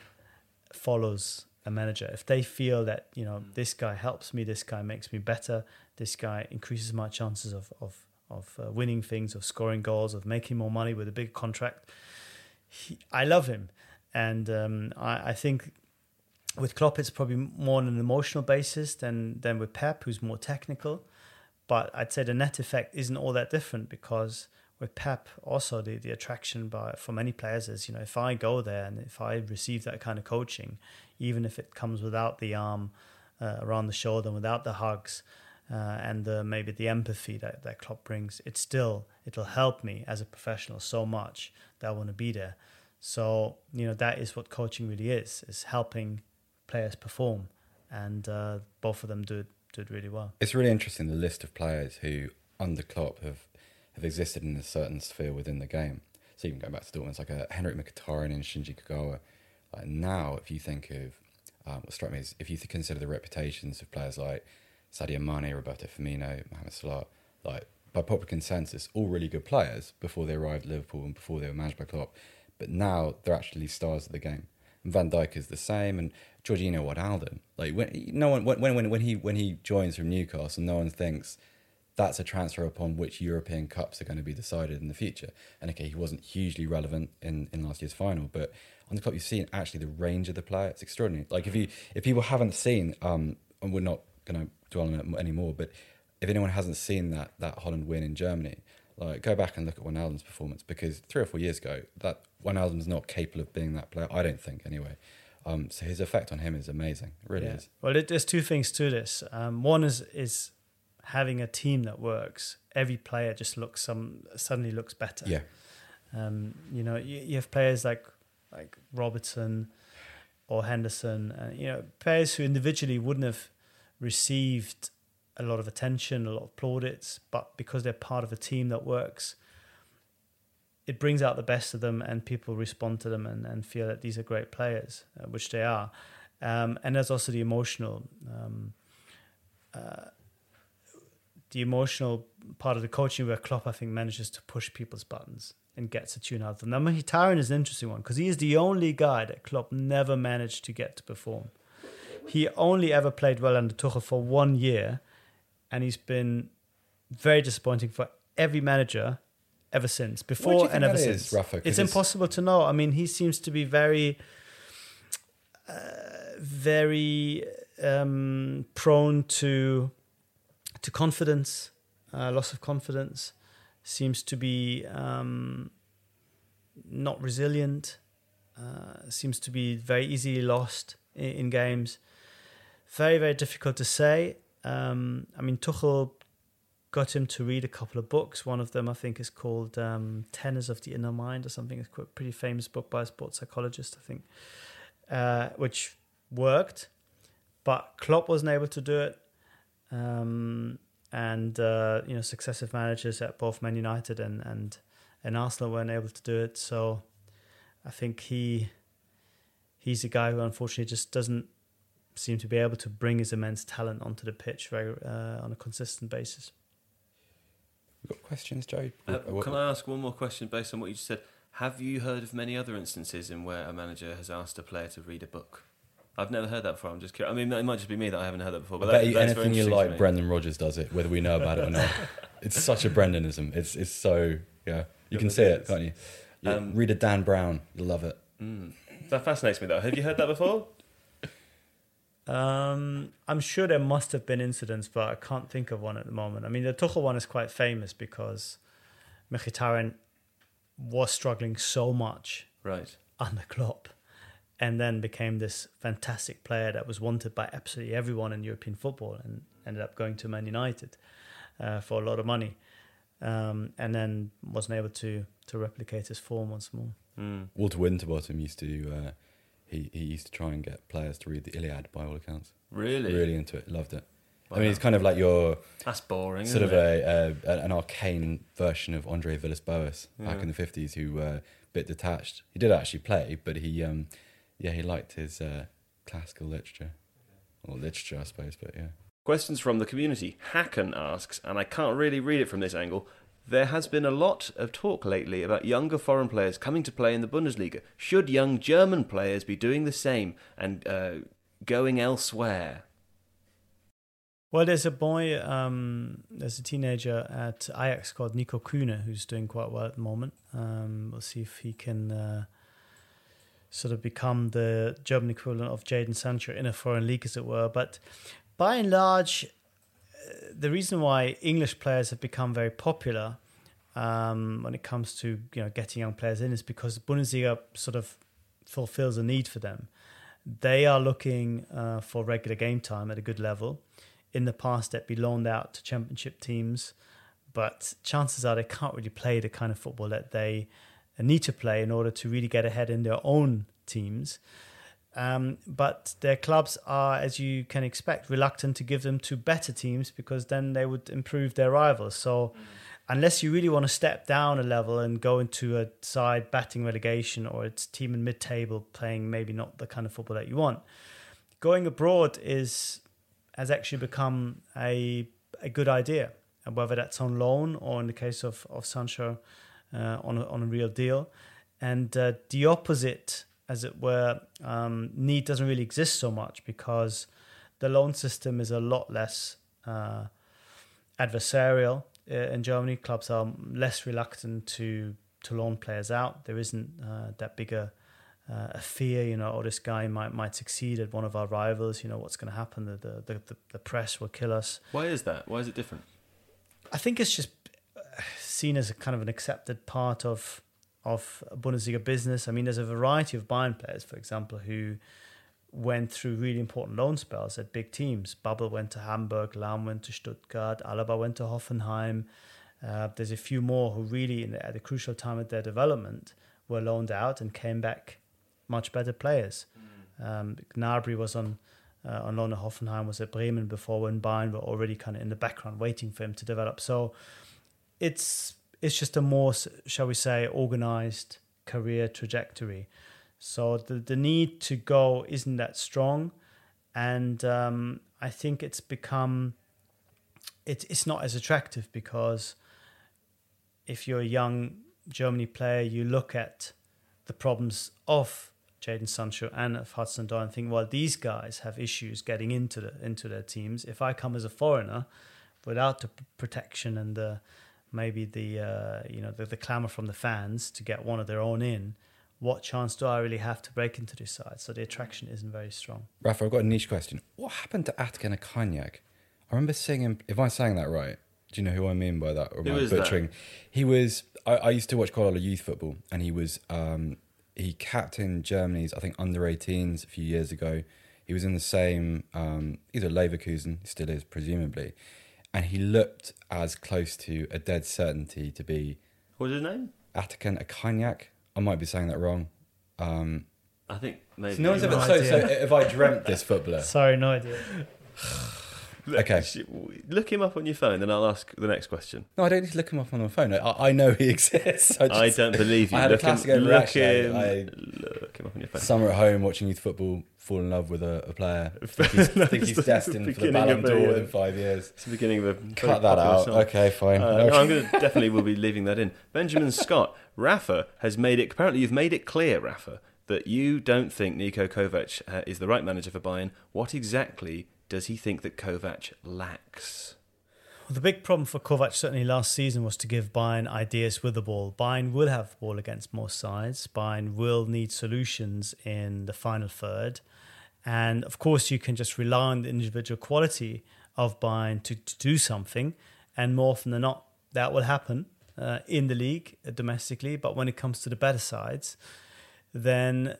follows a manager. If they feel that you know this guy helps me, this guy makes me better, this guy increases my chances of of of uh, winning things, of scoring goals, of making more money with a big contract. He, I love him, and um, I, I think with Klopp it's probably more on an emotional basis than than with Pep, who's more technical. But I'd say the net effect isn't all that different because with Pep, also the, the attraction by for many players is you know if I go there and if I receive that kind of coaching, even if it comes without the arm uh, around the shoulder, and without the hugs, uh, and the, maybe the empathy that that Klopp brings, it still it'll help me as a professional so much that I want to be there. So you know that is what coaching really is: is helping players perform, and uh, both of them do it do it really well. It's really interesting the list of players who under Klopp have have existed in a certain sphere within the game. So even going back to Dortmund, it's like a Henrik Mkhitaryan and Shinji Kagawa. Like now, if you think of um, what struck me is if you consider the reputations of players like Sadio Mane, Roberto Firmino, Mohamed Salah, like by popular consensus, all really good players before they arrived at Liverpool and before they were managed by Klopp. But now they're actually stars of the game. And Van Dijk is the same, and Georginio Wijnaldum. Like when no one when when when he when he joins from Newcastle, no one thinks that's a transfer upon which European cups are going to be decided in the future. And okay, he wasn't hugely relevant in, in last year's final, but on the club you've seen actually the range of the player. It's extraordinary. Like if you if people haven't seen, um, and we're not going to dwell on it anymore, but if anyone hasn't seen that that Holland win in Germany, like go back and look at Wijnaldum's performance because three or four years ago that Wijnaldum's not capable of being that player. I don't think anyway. Um, so his effect on him is amazing. It really Yeah. is. Well, it, there's two things to this. Um, one is is having a team that works. Every player just looks some suddenly looks better. Yeah. Um, you know, you, you have players like like Robertson or Henderson, you know, players who individually wouldn't have received a lot of attention, a lot of plaudits, but because they're part of a team that works, it brings out the best of them, and people respond to them and, and feel that these are great players, uh, which they are. Um, and there's also the emotional. Um, uh, the emotional part of the coaching where Klopp, I think, manages to push people's buttons and gets a tune out of them. Now, Mkhitaryan is an interesting one because he is the only guy that Klopp never managed to get to perform. He only ever played well under Tuchel for one year, and he's been very disappointing for every manager ever since, Why do you before and ever that is, since. Rafa? it's- impossible to know. I mean, he seems to be very, uh, very um, prone to to confidence, uh, loss of confidence. Seems to be um, not resilient. Uh, seems to be very easily lost in, in games. Very very difficult to say. Um, I mean, Tuchel got him to read a couple of books. One of them, I think, is called um, Tenors of the Inner Mind or something. It's a pretty famous book by a sports psychologist, I think, uh, which worked. But Klopp wasn't able to do it. Um, and, uh, you know, successive managers at both Man United and, and, and Arsenal weren't able to do it. So I think he he's a guy who unfortunately just doesn't seem to be able to bring his immense talent onto the pitch very uh, on a consistent basis. We've got questions, Joe. Uh, can I ask one more question based on what you just said? Have you heard of many other instances in where a manager has asked a player to read a book? I've never heard that before. I'm just curious. I mean, it might just be me that I haven't heard that before. I But bet that, you that's anything you like. Brendan Rodgers does it, whether we know about it or not. *laughs* it's such a Brendanism. It's it's so yeah. You can see it, is. can't you? Yeah, Um, read a Dan Brown, you'll love it. Mm. That fascinates me, though. Have you heard that before? Um, I'm sure there must have been incidents, but I can't think of one at the moment. I mean, the Tuchel one is quite famous because Mkhitaryan was struggling so much Right. under Klopp, and then became this fantastic player that was wanted by absolutely everyone in European football, and ended up going to Man United uh, for a lot of money, um, and then wasn't able to to replicate his form once more. Mm. Walter Winterbottom used to uh, he he used to try and get players to read the Iliad by all accounts. Really? Really into it, loved it. I mean, it's kind of like your That's boring. sort of a, a an arcane version of Andre Villas-Boas back in the fifties, who were a bit detached. He did actually play, but he um, yeah, he liked his uh, classical literature or literature, I suppose. But yeah. Questions from the community. Hacken asks, and I can't really read it from this angle. There has been a lot of talk lately about younger foreign players coming to play in the Bundesliga. Should young German players be doing the same and uh, going elsewhere? Well, there's a boy, um, there's a teenager at Ajax called Nico Kuhne who's doing quite well at the moment. Um, we'll see if he can uh, sort of become the German equivalent of Jadon Sancho in a foreign league, as it were. But by and large, the reason why English players have become very popular um, when it comes to you know getting young players in is because Bundesliga sort of fulfills a need for them. They are looking uh, for regular game time at a good level in the past they'd be loaned out to championship teams, but chances are they can't really play the kind of football that they need to play in order to really get ahead in their own teams. Um, but their clubs are, as you can expect, reluctant to give them to better teams because then they would improve their rivals. So, unless you really want to step down a level and go into a side batting relegation or it's team in mid-table playing maybe not the kind of football that you want, going abroad is has actually become a a good idea, and whether that's on loan or in the case of of Sancho uh, on a, on a real deal, and uh, the opposite, as it were, um, need doesn't really exist so much because the loan system is a lot less uh, adversarial uh, in Germany. Clubs are less reluctant to to loan players out. There isn't uh, that bigger uh, a fear, you know, oh, this guy might might succeed at one of our rivals. You know, what's going to happen? The, the the the press will kill us. Why is that? Why is it different? I think it's just uh, seen as a kind of an accepted part of of Bundesliga business. I mean, there's a variety of Bayern players, for example, who went through really important loan spells at big teams. Bubble went to Hamburg, Lahm went to Stuttgart, Alaba went to Hoffenheim. Uh, there's a few more who really, in, at a crucial time of their development, were loaned out and came back much better players. Um, Gnabry was on uh, on loan at Hoffenheim, was at Bremen before when Bayern were already kind of in the background waiting for him to develop. So it's it's just a more, shall we say, organized career trajectory. So the the need to go isn't that strong, and um, I think it's become it's it's not as attractive because if you're a young Germany player, you look at the problems of Jadon Sancho and of Hudson-Odoi and think, well, these guys have issues getting into the into their teams. If I come as a foreigner without the protection and the maybe the uh, you know the, the clamor from the fans to get one of their own in, what chance do I really have to break into this side? So the attraction isn't very strong. Rafa, I've got a niche question. What happened to Atkin Cognac? I remember seeing him. If I'm saying that right, do you know who I mean by that? Or am Who I is that? He was. I, I used to watch quite a lot of youth football, and he was. Um, he captained Germany's, I think, under 18s a few years ago. He was in the same, um, either Leverkusen, still is presumably, and he looked as close to a dead certainty to be What's his name? Atakan Akkaynak. I might be saying that wrong. Um, I think maybe. so no one's ever. No So, so if I dreamt this footballer, *laughs* Sorry, no idea. *sighs* okay. Look him up on your phone, then I'll ask the next question. No, I don't need to look him up on my phone. I, I know he *laughs* exists. I, just, I don't believe you. I had a look classic him, look him, I- look him up on your phone. Summer at home watching youth football, fall in love with a, a player. *laughs* Think he's, think he's destined for the Ballon d'Or within five years. It's the beginning of a Cut that out. song. Okay, fine. Uh, Okay. no, I'm going *laughs* to definitely will be leaving that in. Benjamin Scott, Rafa has made it. Apparently, you've made it clear, Rafa, that you don't think Niko Kovac uh, is the right manager for Bayern. What exactly does he think that Kovac lacks? Well, the big problem for Kovac certainly last season was to give Bayern ideas with the ball. Bayern will have the ball against most sides. Bayern will need solutions in the final third. And of course, you can just rely on the individual quality of Bayern to, to do something. And more often than not, that will happen uh, in the league uh, domestically. But when it comes to the better sides, then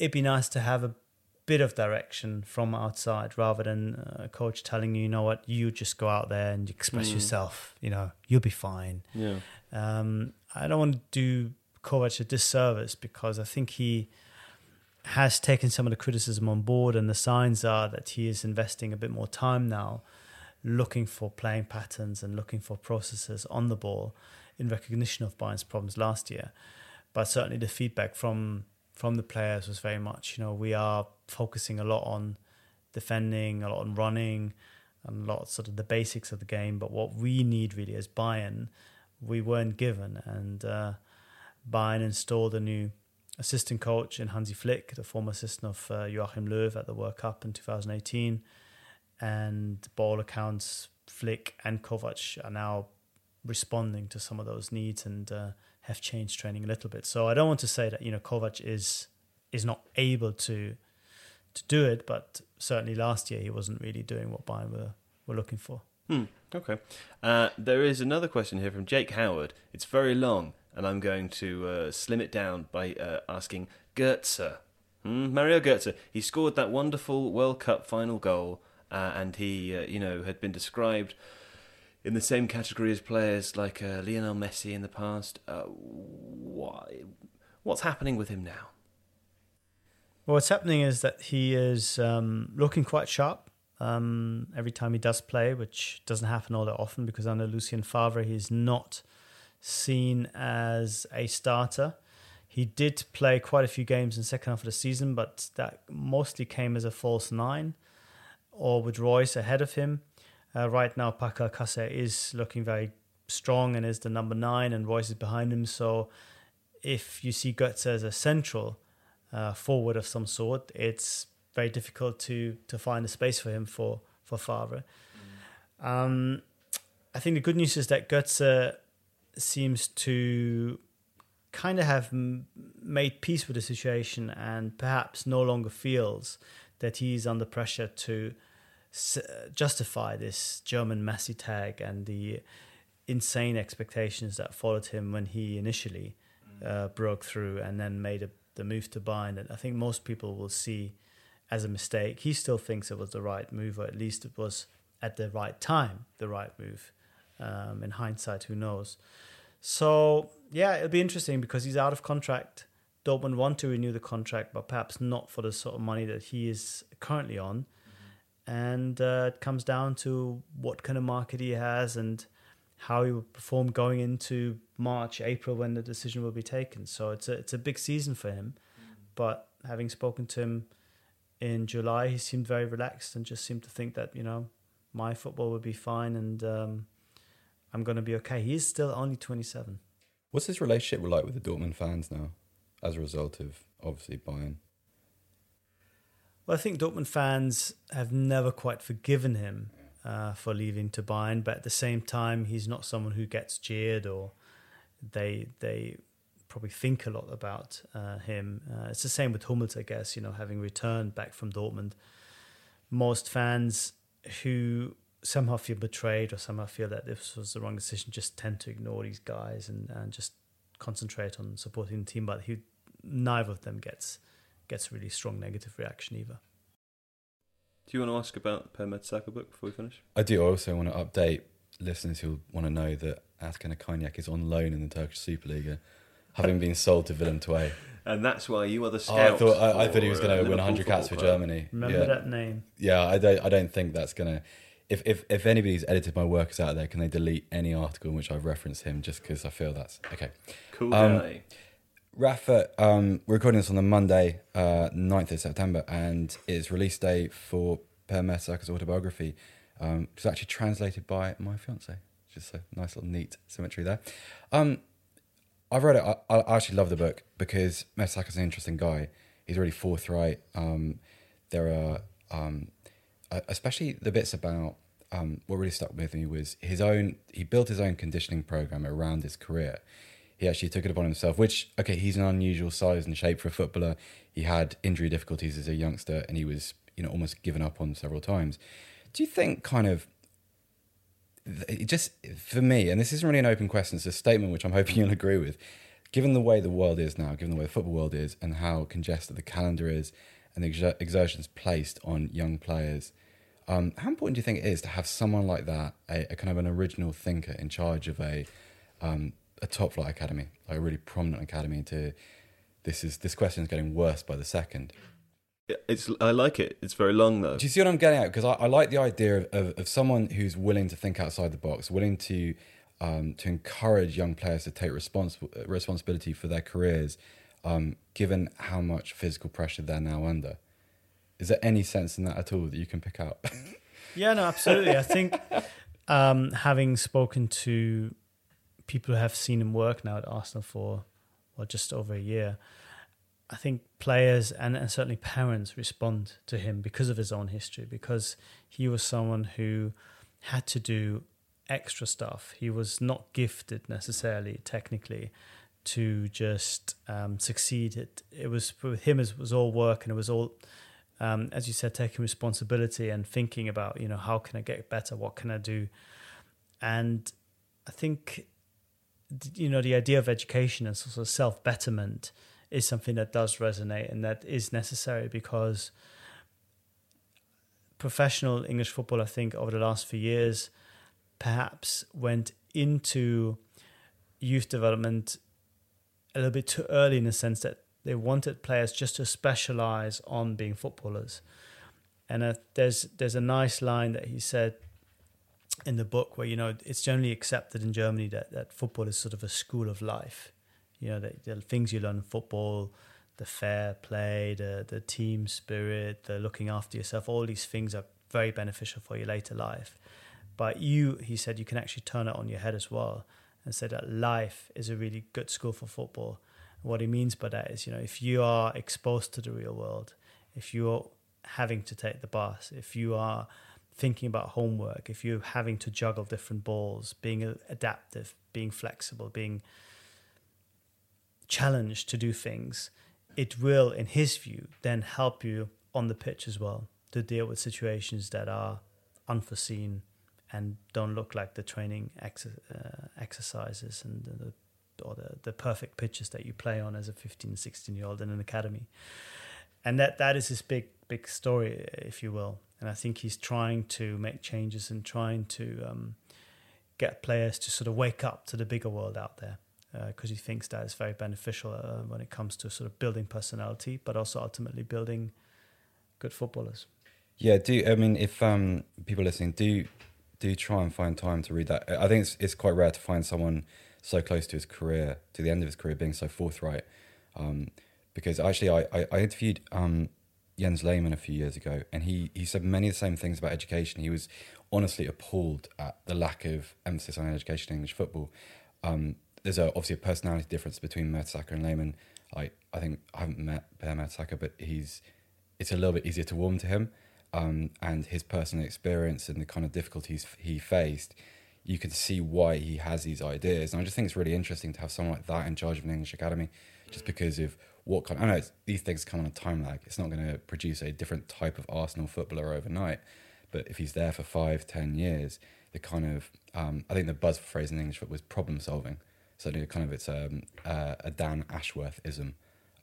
it'd be nice to have a bit of direction from outside rather than a coach telling you, you know what, you just go out there and express Mm. yourself. You know, you'll be fine. Yeah. Um, I don't want to do Kovac a disservice because I think he has taken some of the criticism on board, and the signs are that he is investing a bit more time now, looking for playing patterns and looking for processes on the ball in recognition of Bayern's problems last year. But certainly the feedback from from the players was very much, you know, we are focusing a lot on defending, a lot on running, and a lot sort of the basics of the game. But what we need really as Bayern, we weren't given, and uh, Bayern installed a new assistant coach in Hansi Flick, the former assistant of uh, Joachim Löw at the World Cup in 2018. And by all accounts, Flick and Kovac are now responding to some of those needs and uh, have changed training a little bit. So I don't want to say that you know Kovac is is not able to to do it, but certainly last year he wasn't really doing what Bayern were were looking for. Hmm, okay. Uh, there is another question here from Jake Howard. It's very long, and I'm going to uh, slim it down by uh, asking Goetze. Hmm? Mario Goetze. He scored that wonderful World Cup final goal, uh, and he, uh, you know, had been described in the same category as players like uh, Lionel Messi in the past. why? What's happening with him now? Well, what's happening is that he is um, looking quite sharp um, every time he does play, which doesn't happen all that often because under Lucien Favre, he's not seen as a starter. He did play quite a few games in the second half of the season, but that mostly came as a false nine or with Reus ahead of him. Uh, right now, Paco Alcacer is looking very strong and is the number nine, and Reus is behind him. So if you see Götze as a central uh, forward of some sort, it's very difficult to to find a space for him for for Favre. Mm. Um, I think the good news is that Götze seems to kind of have m- made peace with the situation and perhaps no longer feels that he's under pressure to justify this German Messi tag and the insane expectations that followed him when he initially mm. uh, broke through and then made a, the move to Bayern. And I think most people will see as a mistake. He still thinks it was the right move, or at least it was at the right time the right move. Um, in hindsight, who knows? So yeah, it'll be interesting because he's out of contract. Dortmund want to renew the contract, but perhaps not for the sort of money that he is currently on. And uh, it comes down to what kind of market he has and how he will perform going into March, April when the decision will be taken. So it's a it's a big season for him. Mm-hmm. But having spoken to him in July, he seemed very relaxed and just seemed to think that you know my football would be fine and um, I'm going to be okay. He's still only 27. What's his relationship like with the Dortmund fans now, as a result of obviously Bayern? Well, I think Dortmund fans have never quite forgiven him uh, for leaving to Bayern, but at the same time, he's not someone who gets jeered or they they probably think a lot about uh, him. Uh, it's the same with Hummels, I guess. You know, having returned back from Dortmund, most fans who somehow feel betrayed or somehow feel that this was the wrong decision just tend to ignore these guys and, and just concentrate on supporting the team. But he, neither of them gets gets a really strong negative reaction either. Do you want to ask about Permed Mertesacker book before we finish? I do. I also want to update listeners who want to know that Atakan Akkaynak is on loan in the Turkish Superliga, having been sold to Willem II. *laughs* And that's why you are the scout. Oh, I thought I, I thought he was going to uh, win 100 caps for Germany. Remember yeah. that name? Yeah, I don't. I don't think that's going to if, if if anybody's edited my works out there, can they delete any article in which I've referenced him just because I feel that's okay. Cool um, guy. Rafa, um, we're recording this on the Monday, uh, 9th of September, and it's release day for Per Mertesacker's autobiography. Um, it's actually translated by my fiance. Just a nice little neat symmetry there. Um, I've read it. I, I, actually love the book because Mertesacker's an interesting guy. He's really forthright. Um, there are, um, especially the bits about um, what really stuck with me was his own. He built his own conditioning program around his career. He actually took it upon himself. Which okay, he's an unusual size and shape for a footballer. He had injury difficulties as a youngster, and he was you know almost given up on several times. Do you think kind of it just for me, and this isn't really an open question, it's a statement which I'm *laughs* hoping you'll agree with. Given the way the world is now, given the way the football world is, and how congested the calendar is, and the exertions placed on young players, um, how important do you think it is to have someone like that, a, a, kind of an original thinker in charge of a um, a top flight academy, like a really prominent academy, to this is this question is getting worse by the second. It's I like it. It's very long though. Do you see what I'm getting at? Because I, I like the idea of, of, of someone who's willing to think outside the box, willing to um, to encourage young players to take respons- responsibility for their careers, um, given how much physical pressure they're now under. Is there any sense in that at all that you can pick out? *laughs* yeah, no, absolutely. I think um, having spoken to people have seen him work now at Arsenal for well just over a year, I think players and, and certainly parents respond to him because of his own history, because he was someone who had to do extra stuff. He was not gifted necessarily technically to just um, succeed. It, it was with him, it was all work and it was all, um, as you said, taking responsibility and thinking about, you know, how can I get better? What can I do? And I think, you know, the idea of education and sort of self betterment is something that does resonate and that is necessary because professional English football, I think, over the last few years, perhaps went into youth development a little bit too early in the sense that they wanted players just to specialize on being footballers. And uh, there's there's a nice line that he said in the book where you know it's generally accepted in Germany that that football is sort of a school of life. You know the, the things you learn in football the fair play the the team spirit the looking after yourself all these things are very beneficial for your later life. But you he said you can actually turn it on your head as well and say that life is a really good school for football. What he means by that is you know if you are exposed to the real world if you're having to take the bus if you are thinking about homework if you're having to juggle different balls being adaptive being flexible being challenged to do things, it will, in his view, then help you on the pitch as well to deal with situations that are unforeseen and don't look like the training ex- uh, exercises and the, or the, the perfect pitches that you play on as a 15, 16 year old in an academy. And that, that is his big, big story, if you will. And I think he's trying to make changes and trying to um, get players to sort of wake up to the bigger world out there because uh, he thinks that is very beneficial uh, when it comes to sort of building personality, but also ultimately building good footballers. Yeah, do I mean if um, people listening do do try and find time to read that? I think it's it's quite rare to find someone so close to his career, to the end of his career, being so forthright. Um, because actually, I I, interviewed um, Jens Lehmann a few years ago, and he he said many of the same things about education. He was honestly appalled at the lack of emphasis on education in English football. Um, there's a, obviously a personality difference between Mertesacker and Lehmann. I I think I haven't met Per Mertesacker, but he's it's a little bit easier to warm to him, um, and his personal experience and the kind of difficulties he faced. You can see why he has these ideas, and I just think it's really interesting to have someone like that in charge of an English academy, just because of what kind. of, I know these things come on a time lag. It's not going to produce a different type of Arsenal footballer overnight, but if he's there for five, ten years, the kind of um, I think the buzz phrase in English was problem solving certainly kind of it's um, uh, a Dan Ashworthism.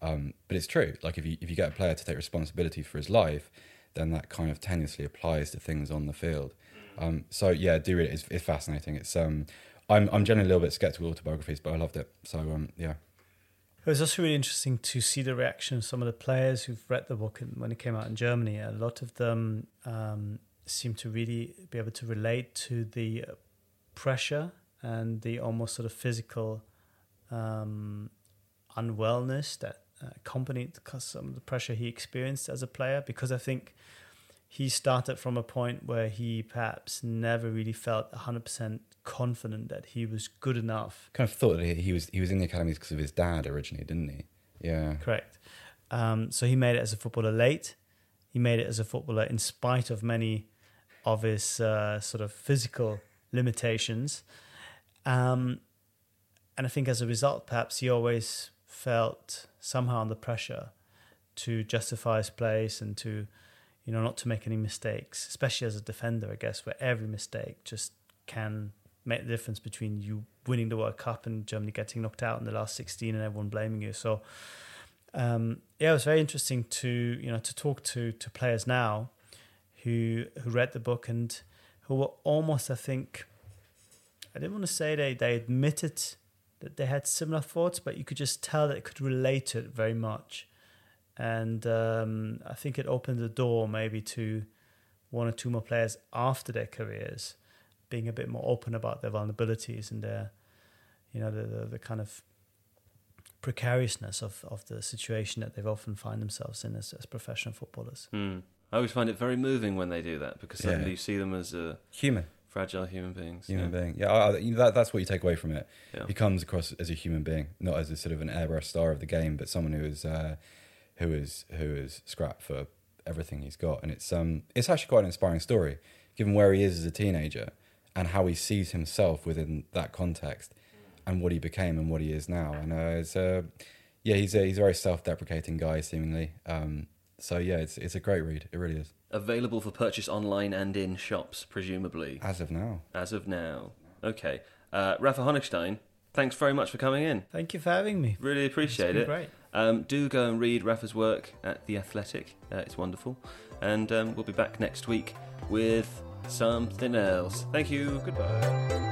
Um, but it's true. Like if you if you get a player to take responsibility for his life, then that kind of tenuously applies to things on the field. Um, so yeah, do read it. It's, it's fascinating. It's um, I'm I'm generally a little bit skeptical of autobiographies, but I loved it. So yeah. It was also really interesting to see the reaction of some of the players who've read the book when it came out in Germany. A lot of them um, seem to really be able to relate to the pressure and the almost sort of physical um, unwellness that accompanied some of the pressure he experienced as a player. Because I think he started from a point where he perhaps never really felt 100% confident that he was good enough. Kind of thought that he was he was in the academies because of his dad originally, didn't he? Yeah, correct. Um, so he made it as a footballer late. He made it as a footballer in spite of many of his uh, sort of physical limitations. Um, and I think as a result, perhaps he always felt somehow under pressure to justify his place and to, you know, not to make any mistakes, especially as a defender, I guess, where every mistake just can make the difference between you winning the World Cup and Germany getting knocked out in the last 16 and everyone blaming you. So, um, yeah, it was very interesting to, you know, to talk to, to players now who, who read the book and who were almost, I think, I didn't want to say they, they admitted that they had similar thoughts, but you could just tell that it could relate to it very much. And um, I think it opened the door maybe to one or two more players after their careers being a bit more open about their vulnerabilities and their, you know, the, the, the kind of precariousness of, of the situation that they've often find themselves in as, as professional footballers. Mm. I always find it very moving when they do that because suddenly Yeah. you see them as uh, Human, fragile human beings. human yeah. being. Yeah, I, I- you know, that, that's what you take away from it. Yeah. He comes across as a human being, not as a sort of an airbrush star of the game, but someone who is uh, who is who is scrapped for everything he's got. And it's um it's actually quite an inspiring story, given where he is as a teenager and how he sees himself within that context, and what he became and what he is now. And uh, it's uh, yeah, he's a he's a very self-deprecating guy seemingly. Um, so yeah, it's it's a great read. It really is. Available for purchase online and in shops, presumably, As of now. as of now. Okay. Uh, Rafa Honigstein, thanks very much for coming in. Thank you for having me. Really appreciate been it. great. Um, do go and read Rafa's work at The Athletic. Uh, it's wonderful. And um, we'll be back next week with something else. Thank you. Goodbye.